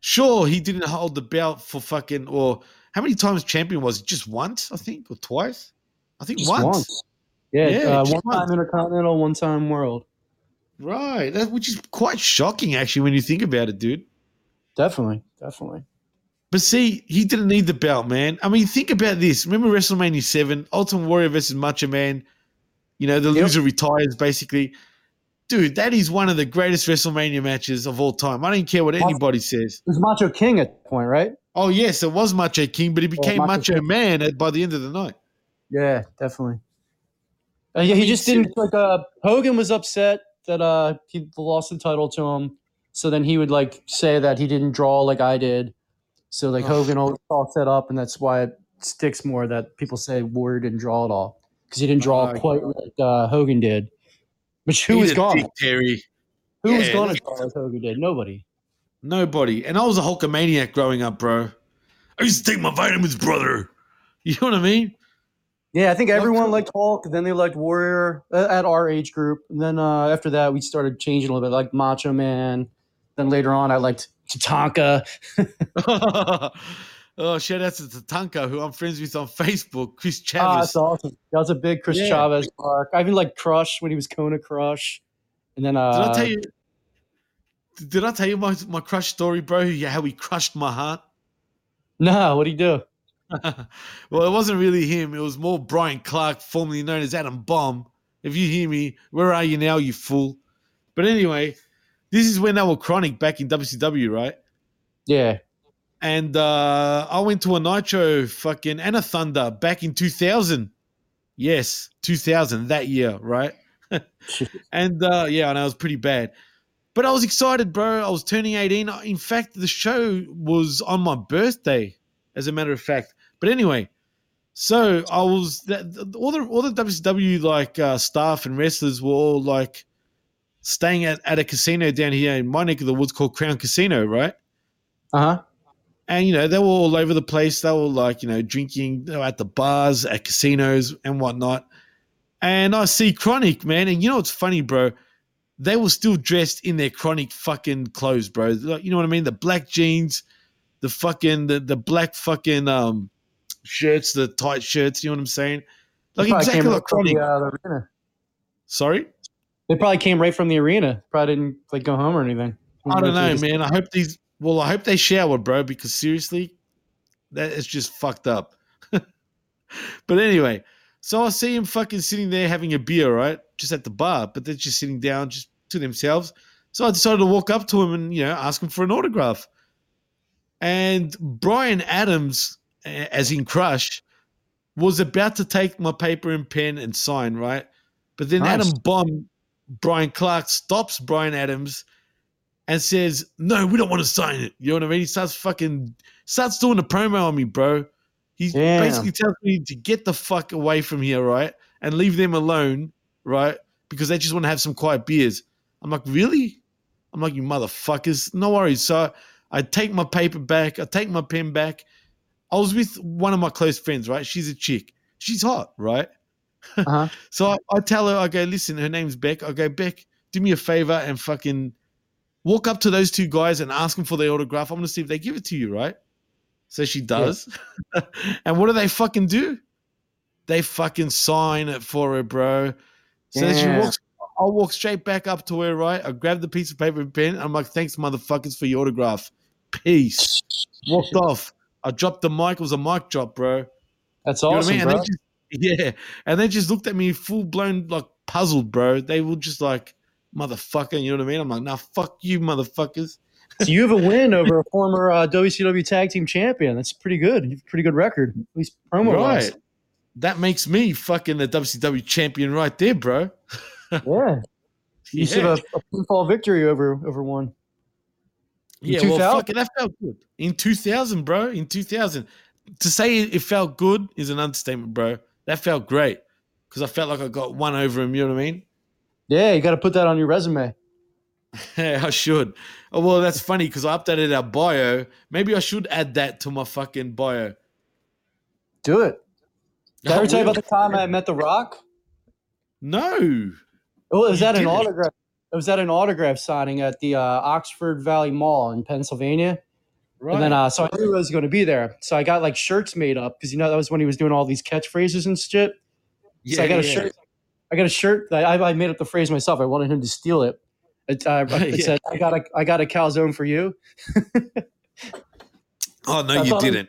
Sure, he didn't hold the belt for fucking or how many times champion was he? Just once, I think, or twice? I think Just once. once. Yeah, Yeah, uh, just one once. time Intercontinental, one time World. Right. That which is quite shocking actually when you think about it, dude. Definitely, definitely. But see, he didn't need the belt, man. I mean, think about this. Remember WrestleMania 7, Ultimate Warrior versus Macho Man? You know, the Yep. loser retires, basically. Dude, that is one of the greatest WrestleMania matches of all time. I don't care what anybody says. It was Macho King at that point, right? Oh, yes, it was Macho King, but he became Macho Macho Man at, by the end of the night. Yeah, definitely. Uh, yeah, he just didn't like. Uh, Hogan was upset that uh he lost the title to him, so then he would like say that he didn't draw like I did. So like Ugh. Hogan always talks that up, and that's why it sticks more that people say Warrior didn't draw at all because he didn't draw Uh, quite like uh, Hogan did. Which who was gone? Terry. Who was Yeah, going to that's- draw like Hogan did? Nobody. Nobody. And I was a Hulkamaniac growing up, bro. I used to take my vitamins, brother. *laughs* You know what I mean? Yeah, I think everyone liked Hulk. Then they liked Warrior uh, at our age group. And then uh, after that, we started changing a little bit, like Macho Man. Then later on, I liked Tatanka. *laughs* *laughs* oh, shout out to Tatanka, who I'm friends with on Facebook, Chris Ah, Chavis. that's awesome. That was a big Chris Yeah. Chavis mark. I even like Crush when he was Kona Crush. And then uh, did I tell you? Did I tell you my, my crush story, bro? Yeah, how he crushed my heart. No, what'd he do? *laughs* well, it wasn't really him. It was more Brian Clark, formerly known as Adam Bomb. If you hear me, where are you now, you fool? But anyway, this is when they were Kronik back in WCW, right? Yeah. And uh, I went to a Nitro fucking and a Thunder back in 2000. Yes, 2000, that year, right? *laughs* and uh, yeah, and I was pretty bad. But I was excited, bro. I was turning 18. In fact, the show was on my birthday, as a matter of fact. But anyway, so I was that all the all the WCW like uh, staff and wrestlers were all like staying at, at a casino down here in my neck of the woods called Crown Casino, right? Uh huh. And you know, they were all over the place. They were like, you know, drinking they were at the bars, at casinos, and whatnot. And I see Kronik, man, and you know what's funny, bro? They were still dressed in their Kronik fucking clothes, bro. Like, you know what I mean? The black jeans, the fucking the, the black fucking um shirts, the tight shirts. You know what I'm saying? Like exactly like Kronik. the, uh, the. Sorry, They probably came right from the arena. Probably didn't like go home or anything. I don't know, man. I hope these. Well, I hope they shower, bro, because seriously, that is just fucked up. *laughs* but anyway, so I see him fucking sitting there having a beer, right, just at the bar, but they're just sitting down, just to themselves. So I decided to walk up to him and you know ask him for an autograph. And Brian Adams, as in Crush, was about to take my paper and pen and sign, right? But then Nice. Adam Bomb, Brian Clark stops Brian Adams and says, "No, we don't want to sign it." You know what I mean? He starts fucking starts doing a promo on me, bro. He basically tells me to get the fuck away from here, right, and leave them alone, right, because they just want to have some quiet beers. I'm like, really? I'm like, you motherfuckers. No worries. So I take my paper back. I take my pen back. I was with one of my close friends, right? She's a chick. She's hot, right? Uh-huh. *laughs* So I, I tell her, I go, listen, her name's Beck. I go, Beck, do me a favor and fucking walk up to those two guys and ask them for their autograph. I'm gonna see if they give it to you, right? So she does. *laughs* and what do they fucking do? They fucking sign it for her, bro. So then she walks. I walk straight back up to her, right? I grab the piece of paper and pen. I'm like, thanks, motherfuckers, for your autograph. Peace. Walked *laughs* off. I dropped the mic. It was a mic drop, bro. That's You know what awesome, I mean? Bro. they just, *laughs* yeah. And they just looked at me full blown, like puzzled, bro. They were just like, motherfucker. You know what I mean? I'm like, nah, fuck you, motherfuckers. So you have a win over a *laughs* former uh, WCW Tag Team Champion. That's pretty good. You have a pretty good record, at least promo wise. Right. That makes me fucking the WCW champion right there, bro. *laughs* Yeah. You should have a, a pinfall victory over over one. Yeah, well, fuck it, that felt good in 2000, bro. In 2000, to say it felt good is an understatement, bro. That felt great because I felt like I got one over him. You know what I mean? Yeah, you got to put that on your resume. Yeah, *laughs* I should. Oh, well, that's funny because I updated our bio. Maybe I should add that to my fucking bio. Do it. Did I ever tell you about the time I met The Rock? No. Oh, it was You at an didn't. autograph. It was at an autograph signing at the uh, Oxford Valley Mall in Pennsylvania. Right. And then, uh, so I knew I was going to be there. So I got like shirts made up because you know that was when he was doing all these catchphrases and shit. so I got a yeah. shirt. I got a shirt. That I, I made up the phrase myself. I wanted him to steal it. *laughs* It, uh, it Yeah. said, "I got a, I got a calzone for you." *laughs* Oh no, I you didn't.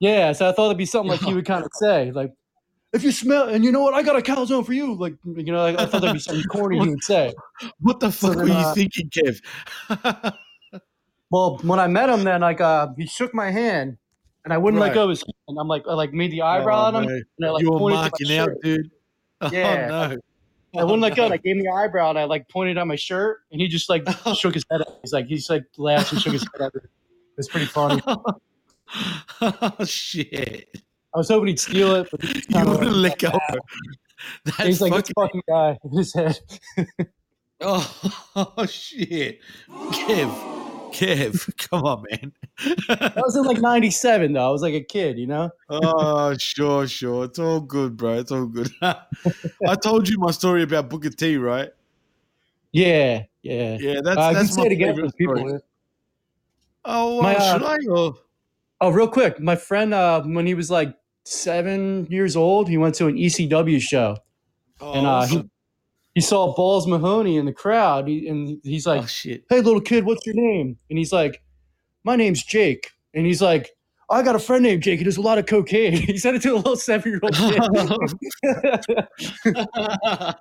Yeah, so I thought it'd be something like he would *laughs* kind of say, like, "If you smell, and you know what, I got a calzone for you." Like, you know, I, I thought that'd be something corny he would say. What the fuck then, were you uh, thinking, Kev? Well, when I met him, then like uh, he shook my hand, and I wouldn't Right. let go of his hand. And I'm like, I like made the eyebrow Oh, on him, man. and I like you were pointed to my marking out, shirt. dude. *laughs* Oh Yeah. no. I wouldn't let go. Oh, And I gave him the eyebrow, and I like pointed at my shirt, and he just like *laughs* oh. shook his head. He's like, he's like laughed and shook his head. It's pretty funny. *laughs* oh shit. I was hoping he'd steal it, but he You wouldn't like, let go. That's He's like this fucking, fucking guy in his head. Oh, oh, shit. Kev. Kev, *laughs* come on, man. That was in like '97, though. I was like a kid, you know. oh, sure, sure. It's all good, bro. It's all good. *laughs* I told you my story about Booker T, right? Yeah, yeah. Yeah, that's uh, that's my it favorite for people. story. Oh, well, My, uh, should I? Or? Oh, real quick, my friend, uh, when he was like seven years old, he went to an ECW show, Oh, and uh, awesome. he saw Balls Mahoney in the crowd, he, and he's like, oh shit. "Hey, little kid, what's your name?" And he's like, "My name's Jake," and he's like. I got a friend named Jake. He does a lot of cocaine. *laughs* He said it to a little seven-year-old kid. *laughs*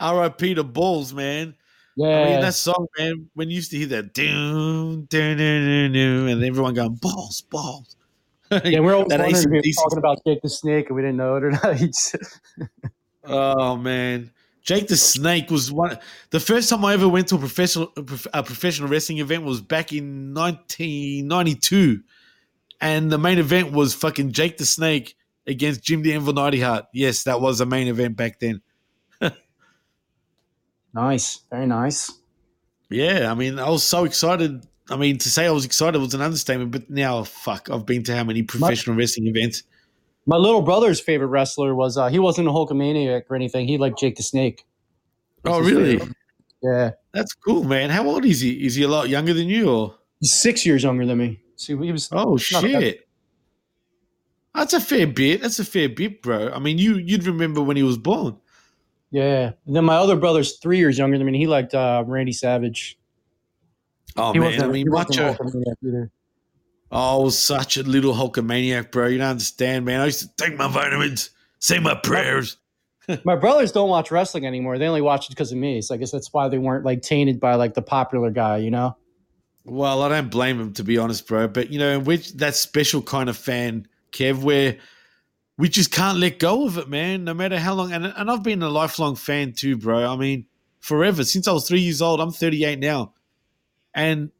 R.I.P. to Balls, man. yeah, I mean, that song, man, when you used to hear that, doom, doom, doom, doom, and everyone going, balls, balls. *laughs* yeah. We're always wondering if he was AC/DC talking about Jake the Snake, and we didn't know it or not. Oh, man. Jake the Snake was one. The first time I ever went to a professional a professional wrestling event was back in 1992, and the main event was fucking Jake the Snake against Jim the Anvil Neidhart. Yes, that was the main event back then. *laughs* nice, very nice. Yeah, I mean, I was so excited. I mean, to say I was excited was an understatement, but now, fuck, I've been to how many professional wrestling events? My little brother's favorite wrestler was uh, he wasn't a Hulkamaniac or anything. He liked Jake the Snake. Oh, really? favorite. Yeah, That's cool, man. How old is he? Is he a lot younger than you, or? he's six years younger than me. See, he was. Oh shit, that's a fair bit. That's a fair bit, bro. I mean, you you'd remember when he was born. Yeah. And then my other brother's three years younger than me. He liked uh, Randy Savage. Oh he man, wasn't, I mean, he wasn't a Macho. Oh, I was such a little Hulkamaniac, bro. You don't understand, man. I used to take my vitamins, say my prayers. *laughs* My brothers don't watch wrestling anymore. They only watch it because of me. So I guess that's why they weren't like tainted by like the popular guy, you know? Well, I don't blame him to be honest, bro. But you know, we're that special kind of fan, Kev, where we just can't let go of it, man. No matter how long, and and I've been a lifelong fan too, bro. I mean, forever since I was three years old. I'm 38 now, and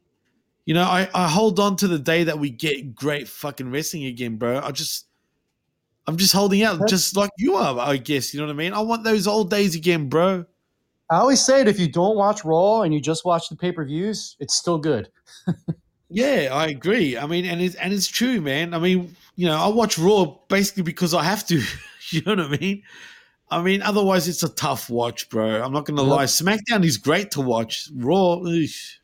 you know, I I hold on to the day that we get great fucking wrestling again, bro. I just. I'm just holding out, just like you are, I guess. You know what I mean? I want those old days again, bro. I always say it if you don't watch Raw and you just watch the pay per views, it's still good. *laughs* Yeah, I agree. I mean, and it's and it's true, man. I mean, you know, I watch Raw basically because I have to. *laughs* you know what I mean? I mean, otherwise it's a tough watch, bro. I'm not gonna Yep. lie. SmackDown is great to watch. Raw, eesh.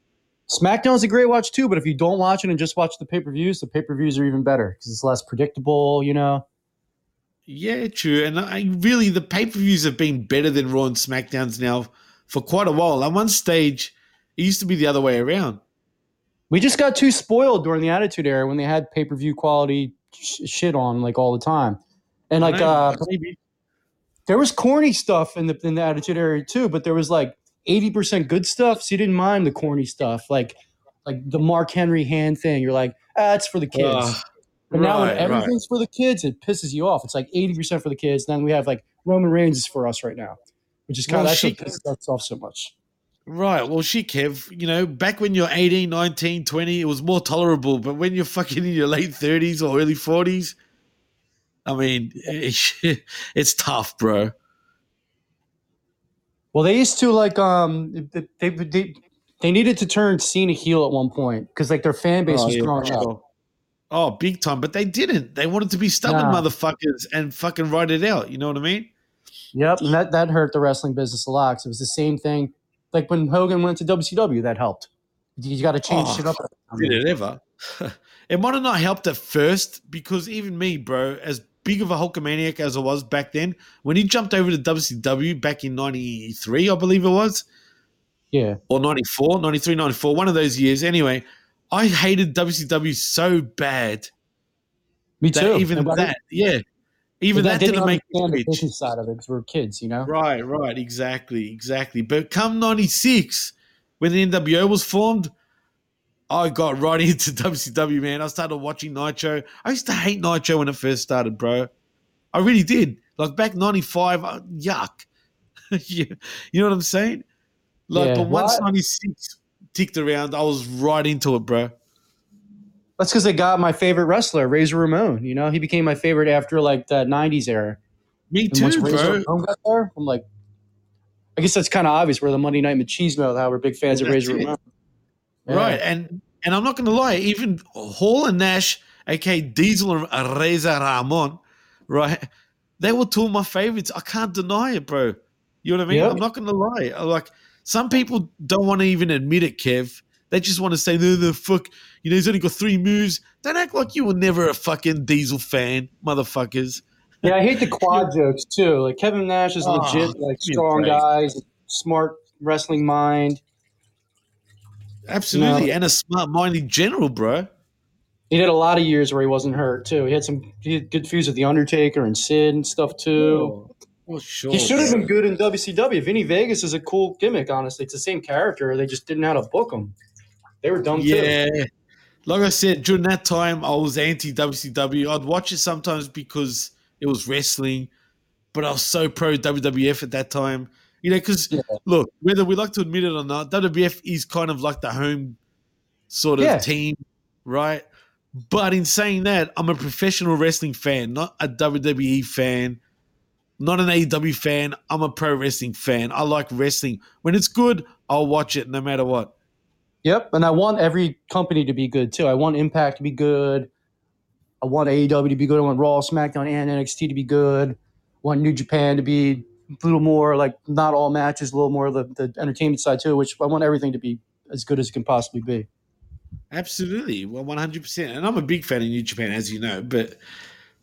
SmackDown's a great watch too, but if you don't watch it and just watch the pay per views, the pay per views are even better because it's less predictable, you know? yeah, true. And I really, the pay per views have been better than Raw and SmackDowns now for quite a while. At one stage, it used to be the other way around. We just got too spoiled during the Attitude Era when they had pay per view quality sh- shit on like all the time. And like, know, uh, maybe. there was corny stuff in the in the Attitude Era too, but there was like eighty percent good stuff. So you didn't mind the corny stuff, like like the Mark Henry hand thing. You're like, ah, it's for the kids. Ah, but now when right, right. everything's for the kids, it pisses you off. It's like eighty percent for the kids. Then we have like Roman Reigns is for us right now, which is kind Well, of that's what pisses us off so much. Right. Well, shit, Kev. You know, back when you're 18, 19, 20, it was more tolerable. But when you're fucking in your late 30s or early 40s, I mean, *laughs* it's tough, bro. Well, they used to like um they they, they needed to turn Cena heel at one point because like their fan base Oh, was yeah, growing for up. Oh, big time. But they didn't. They wanted to be stubborn Nah. motherfuckers and fucking write it out. You know what I mean? Yep, and that that hurt the wrestling business a lot. Cause it was the same thing. Like when Hogan went to WCW, that helped. You got to change Oh, shit up. *laughs* Did it ever? *laughs* it might have not helped at first because even me, bro, as big of a Hulkamaniac as I was back then, when he jumped over to WCW back in 93, I believe it was, Yeah, or 94, 93, 94, one of those years. Anyway, I hated WCW so bad me that too. even I that, yeah, even didn't- that didn't make understand the business side of it because we're kids, you know. Right, right, exactly, exactly. But come '96, when the NWO was formed, I got right *laughs* into WCW, man. I started watching Nitro. I used to hate Nitro when it first started, bro. I really did. Like back '95, uh, yuck. *laughs* you, you know what I'm saying? Like, Yeah, but once what? '96 ticked around, I was right into it, bro. That's because they got my favorite wrestler, Razor Ramon. You know, he became my favorite after like that '90s era. Me And once too, Razor bro. Ramon got there, I'm like, I guess that's kind of obvious. We're the Monday Night Machismo, how we're big fans of Razor it. Ramon. Yeah. Right, and and I'm not going to lie, even Hall and Nash, aka Diesel and Razor Ramon, right? They were two of my favorites. I can't deny it, bro. You know what I mean? Yep. I'm not going to lie. Like some people don't want to even admit it, Kev. They just want to say, "No, the fuck." You know, he's only got three moves. Don't act like you were never a fucking Diesel fan, motherfuckers. Yeah, I hate the *laughs* quad jokes too. Like Kevin Nash is Oh, legit, like give me a strong break. guy, smart wrestling mind. Absolutely, No. and a smart mind in general, bro. He did a lot of years where he wasn't hurt too. He had some he had good feuds with the Undertaker and Sid and stuff too. Well, sure. he should have been good in WCW. Vinny Vegas is a cool gimmick. Honestly, it's the same character. They just didn't know how to book him. They were dumb too. Yeah. Like I said, during that time, I was anti WCW. I'd watch it sometimes because it was wrestling, but I was so pro WWF at that time. You know, because Yeah. look, whether we like to admit it or not, WWF is kind of like the home sort of Yeah. team, right? But in saying that, I'm a professional wrestling fan, not a WWE fan, not an AEW fan. I'm a pro wrestling fan. I like wrestling. When it's good, I'll watch it no matter what. Yep, and I want every company to be good too. I want Impact to be good. I want AEW to be good. I want Raw, SmackDown, and NXT to be good. I want New Japan to be little more like not all matches, a little more of the, the entertainment side too. Which I want everything to be as good as it can possibly be. Absolutely, well, one hundred percent. And I'm a big fan of New Japan, as you know. But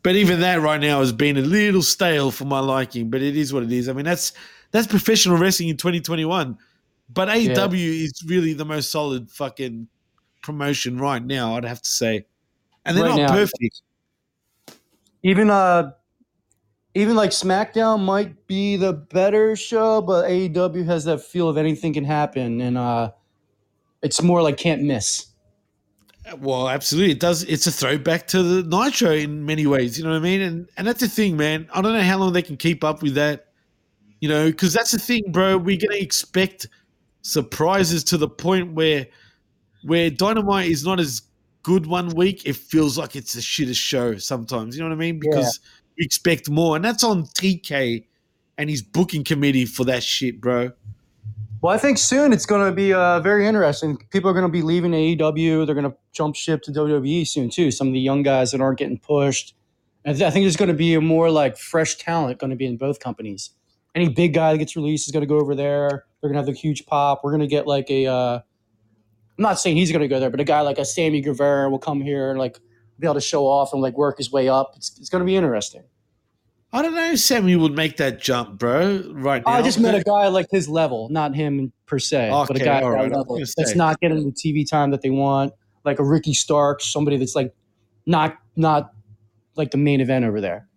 but even that right now has been a little stale for my liking. But it is what it is. I mean, that's that's professional wrestling in 2021. But AEW is really the most solid fucking promotion right now. I'd have to say, and they're Right not now. perfect. Even uh, even like SmackDown might be the better show, but AEW has that feel of anything can happen, and uh, it's more like can't miss. Well, absolutely, it does. It's a throwback to the Nitro in many ways. You know what I mean? And and that's the thing, man. I don't know how long they can keep up with that. You know, because that's the thing, bro. We're gonna expect surprises to the point where where Dynamite is not as good one week, it feels like it's the shittest show sometimes. You know what I mean? Because we expect more, and that's on TK and his booking committee for that shit, bro. Well, I think soon it's going to be uh, very interesting. People are going to be leaving AEW. They're going to jump ship to WWE soon too. Some of the young guys that aren't getting pushed. And I think there's going to be a more like fresh talent going to be in both companies. Any big guy that gets released is going to go over there. They're going to have the huge pop. We're going to get like a. Uh, I'm not saying he's going to go there, but a guy like a Sammy Guevara will come here and like be able to show off and like work his way up. It's, it's going to be interesting. I don't know if Sammy would make that jump, bro. Right now, I just met a guy like his level, not him per se, but a guy at all that right, level that's not getting the TV time that they want, like a Ricky Stark, somebody that's like not not like the main event over there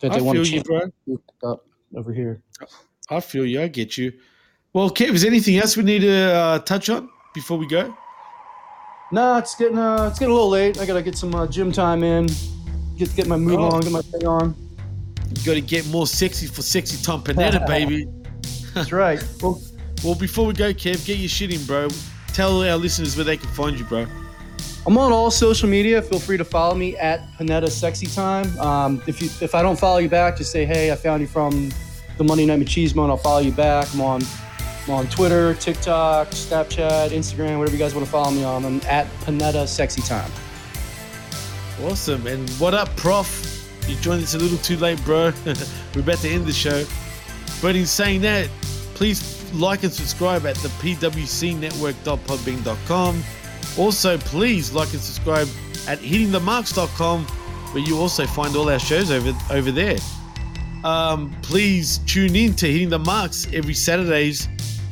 that I they want feel to you, bro. up over here. I feel you. I get you. Well, Kev, is there anything else we need to uh, touch on before we go? No, it's getting uh, it's getting a little late. I gotta get some uh, gym time in, get get my mood Oh. on, get my thing on. You got to get more sexy for sexy time Panetta, *laughs* baby. That's right. *laughs* Well, Well, before we go, Kev, get your shit in, bro. Tell our listeners where they can find you, bro. I'm on all social media. Feel free to follow me at Panetta Sexy Time. Um, if you if I don't follow you back, just say hey, I found you from the Monday Night Machismo, and I'll follow you back. I'm on on Twitter, TikTok, Snapchat, Instagram, whatever you guys want to follow me on. I'm at Panetta Sexy Time. Awesome. And what up, Prof? You joined us a little too late, bro. *laughs* We're about to end the show. But in saying that, please like and subscribe at the pwcnetwork.podbean.com. Also, please like and subscribe at hittingthemarks.com, where you also find all our shows over over there. Um, please tune in to Hitting the Marks every Saturdays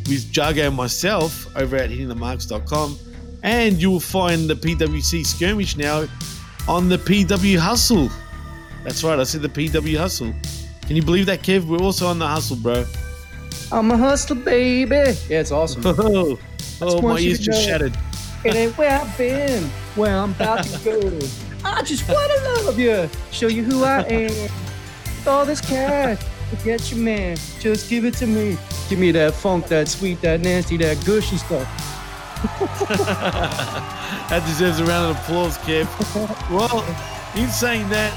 with Jargo and myself over at hittingthemarks.com. And you will find the PWC skirmish now on the PW Hustle. That's right, I said the PW Hustle. Can you believe that, Kev? We're also on the hustle, bro. I'm a hustler, baby. Yeah, it's awesome. *laughs* Oh, oh my ears just shattered. It ain't where I've been, where I'm about to go. I just wanna love you, show you who I am. With all this cash, forget your man. Just give it to me. Give me that funk, that sweet, that nasty, that gushy stuff. *laughs* That deserves a round of applause, Kev. Well, in saying that,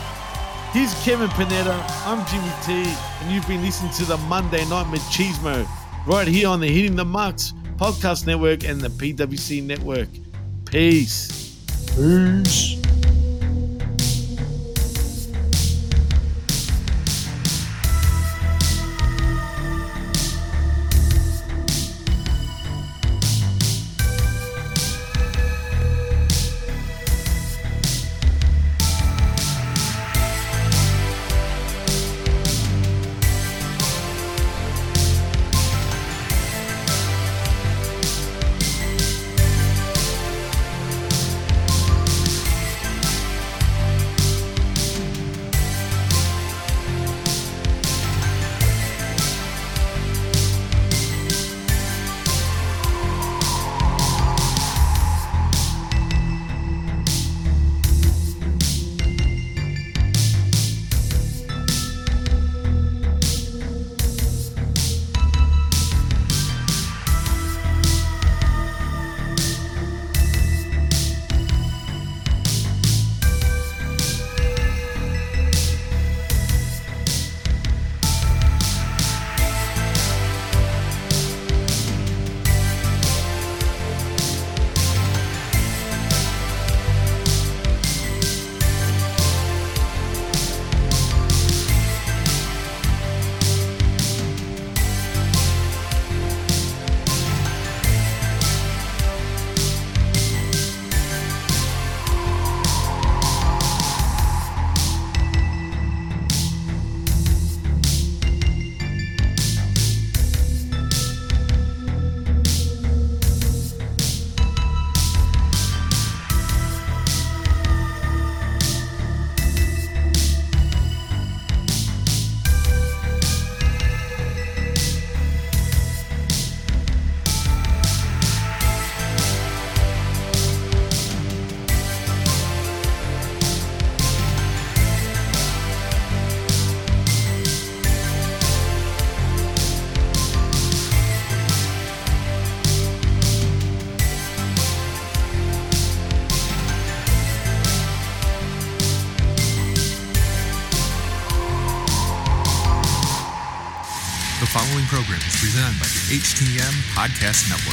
here's Kevin Panetta. I'm Jimmy T, and you've been listening to the Monday Night Machismo right here on the Hitting the Marks podcast network and the PWC network. Peace. Peace. HTM Podcast Network.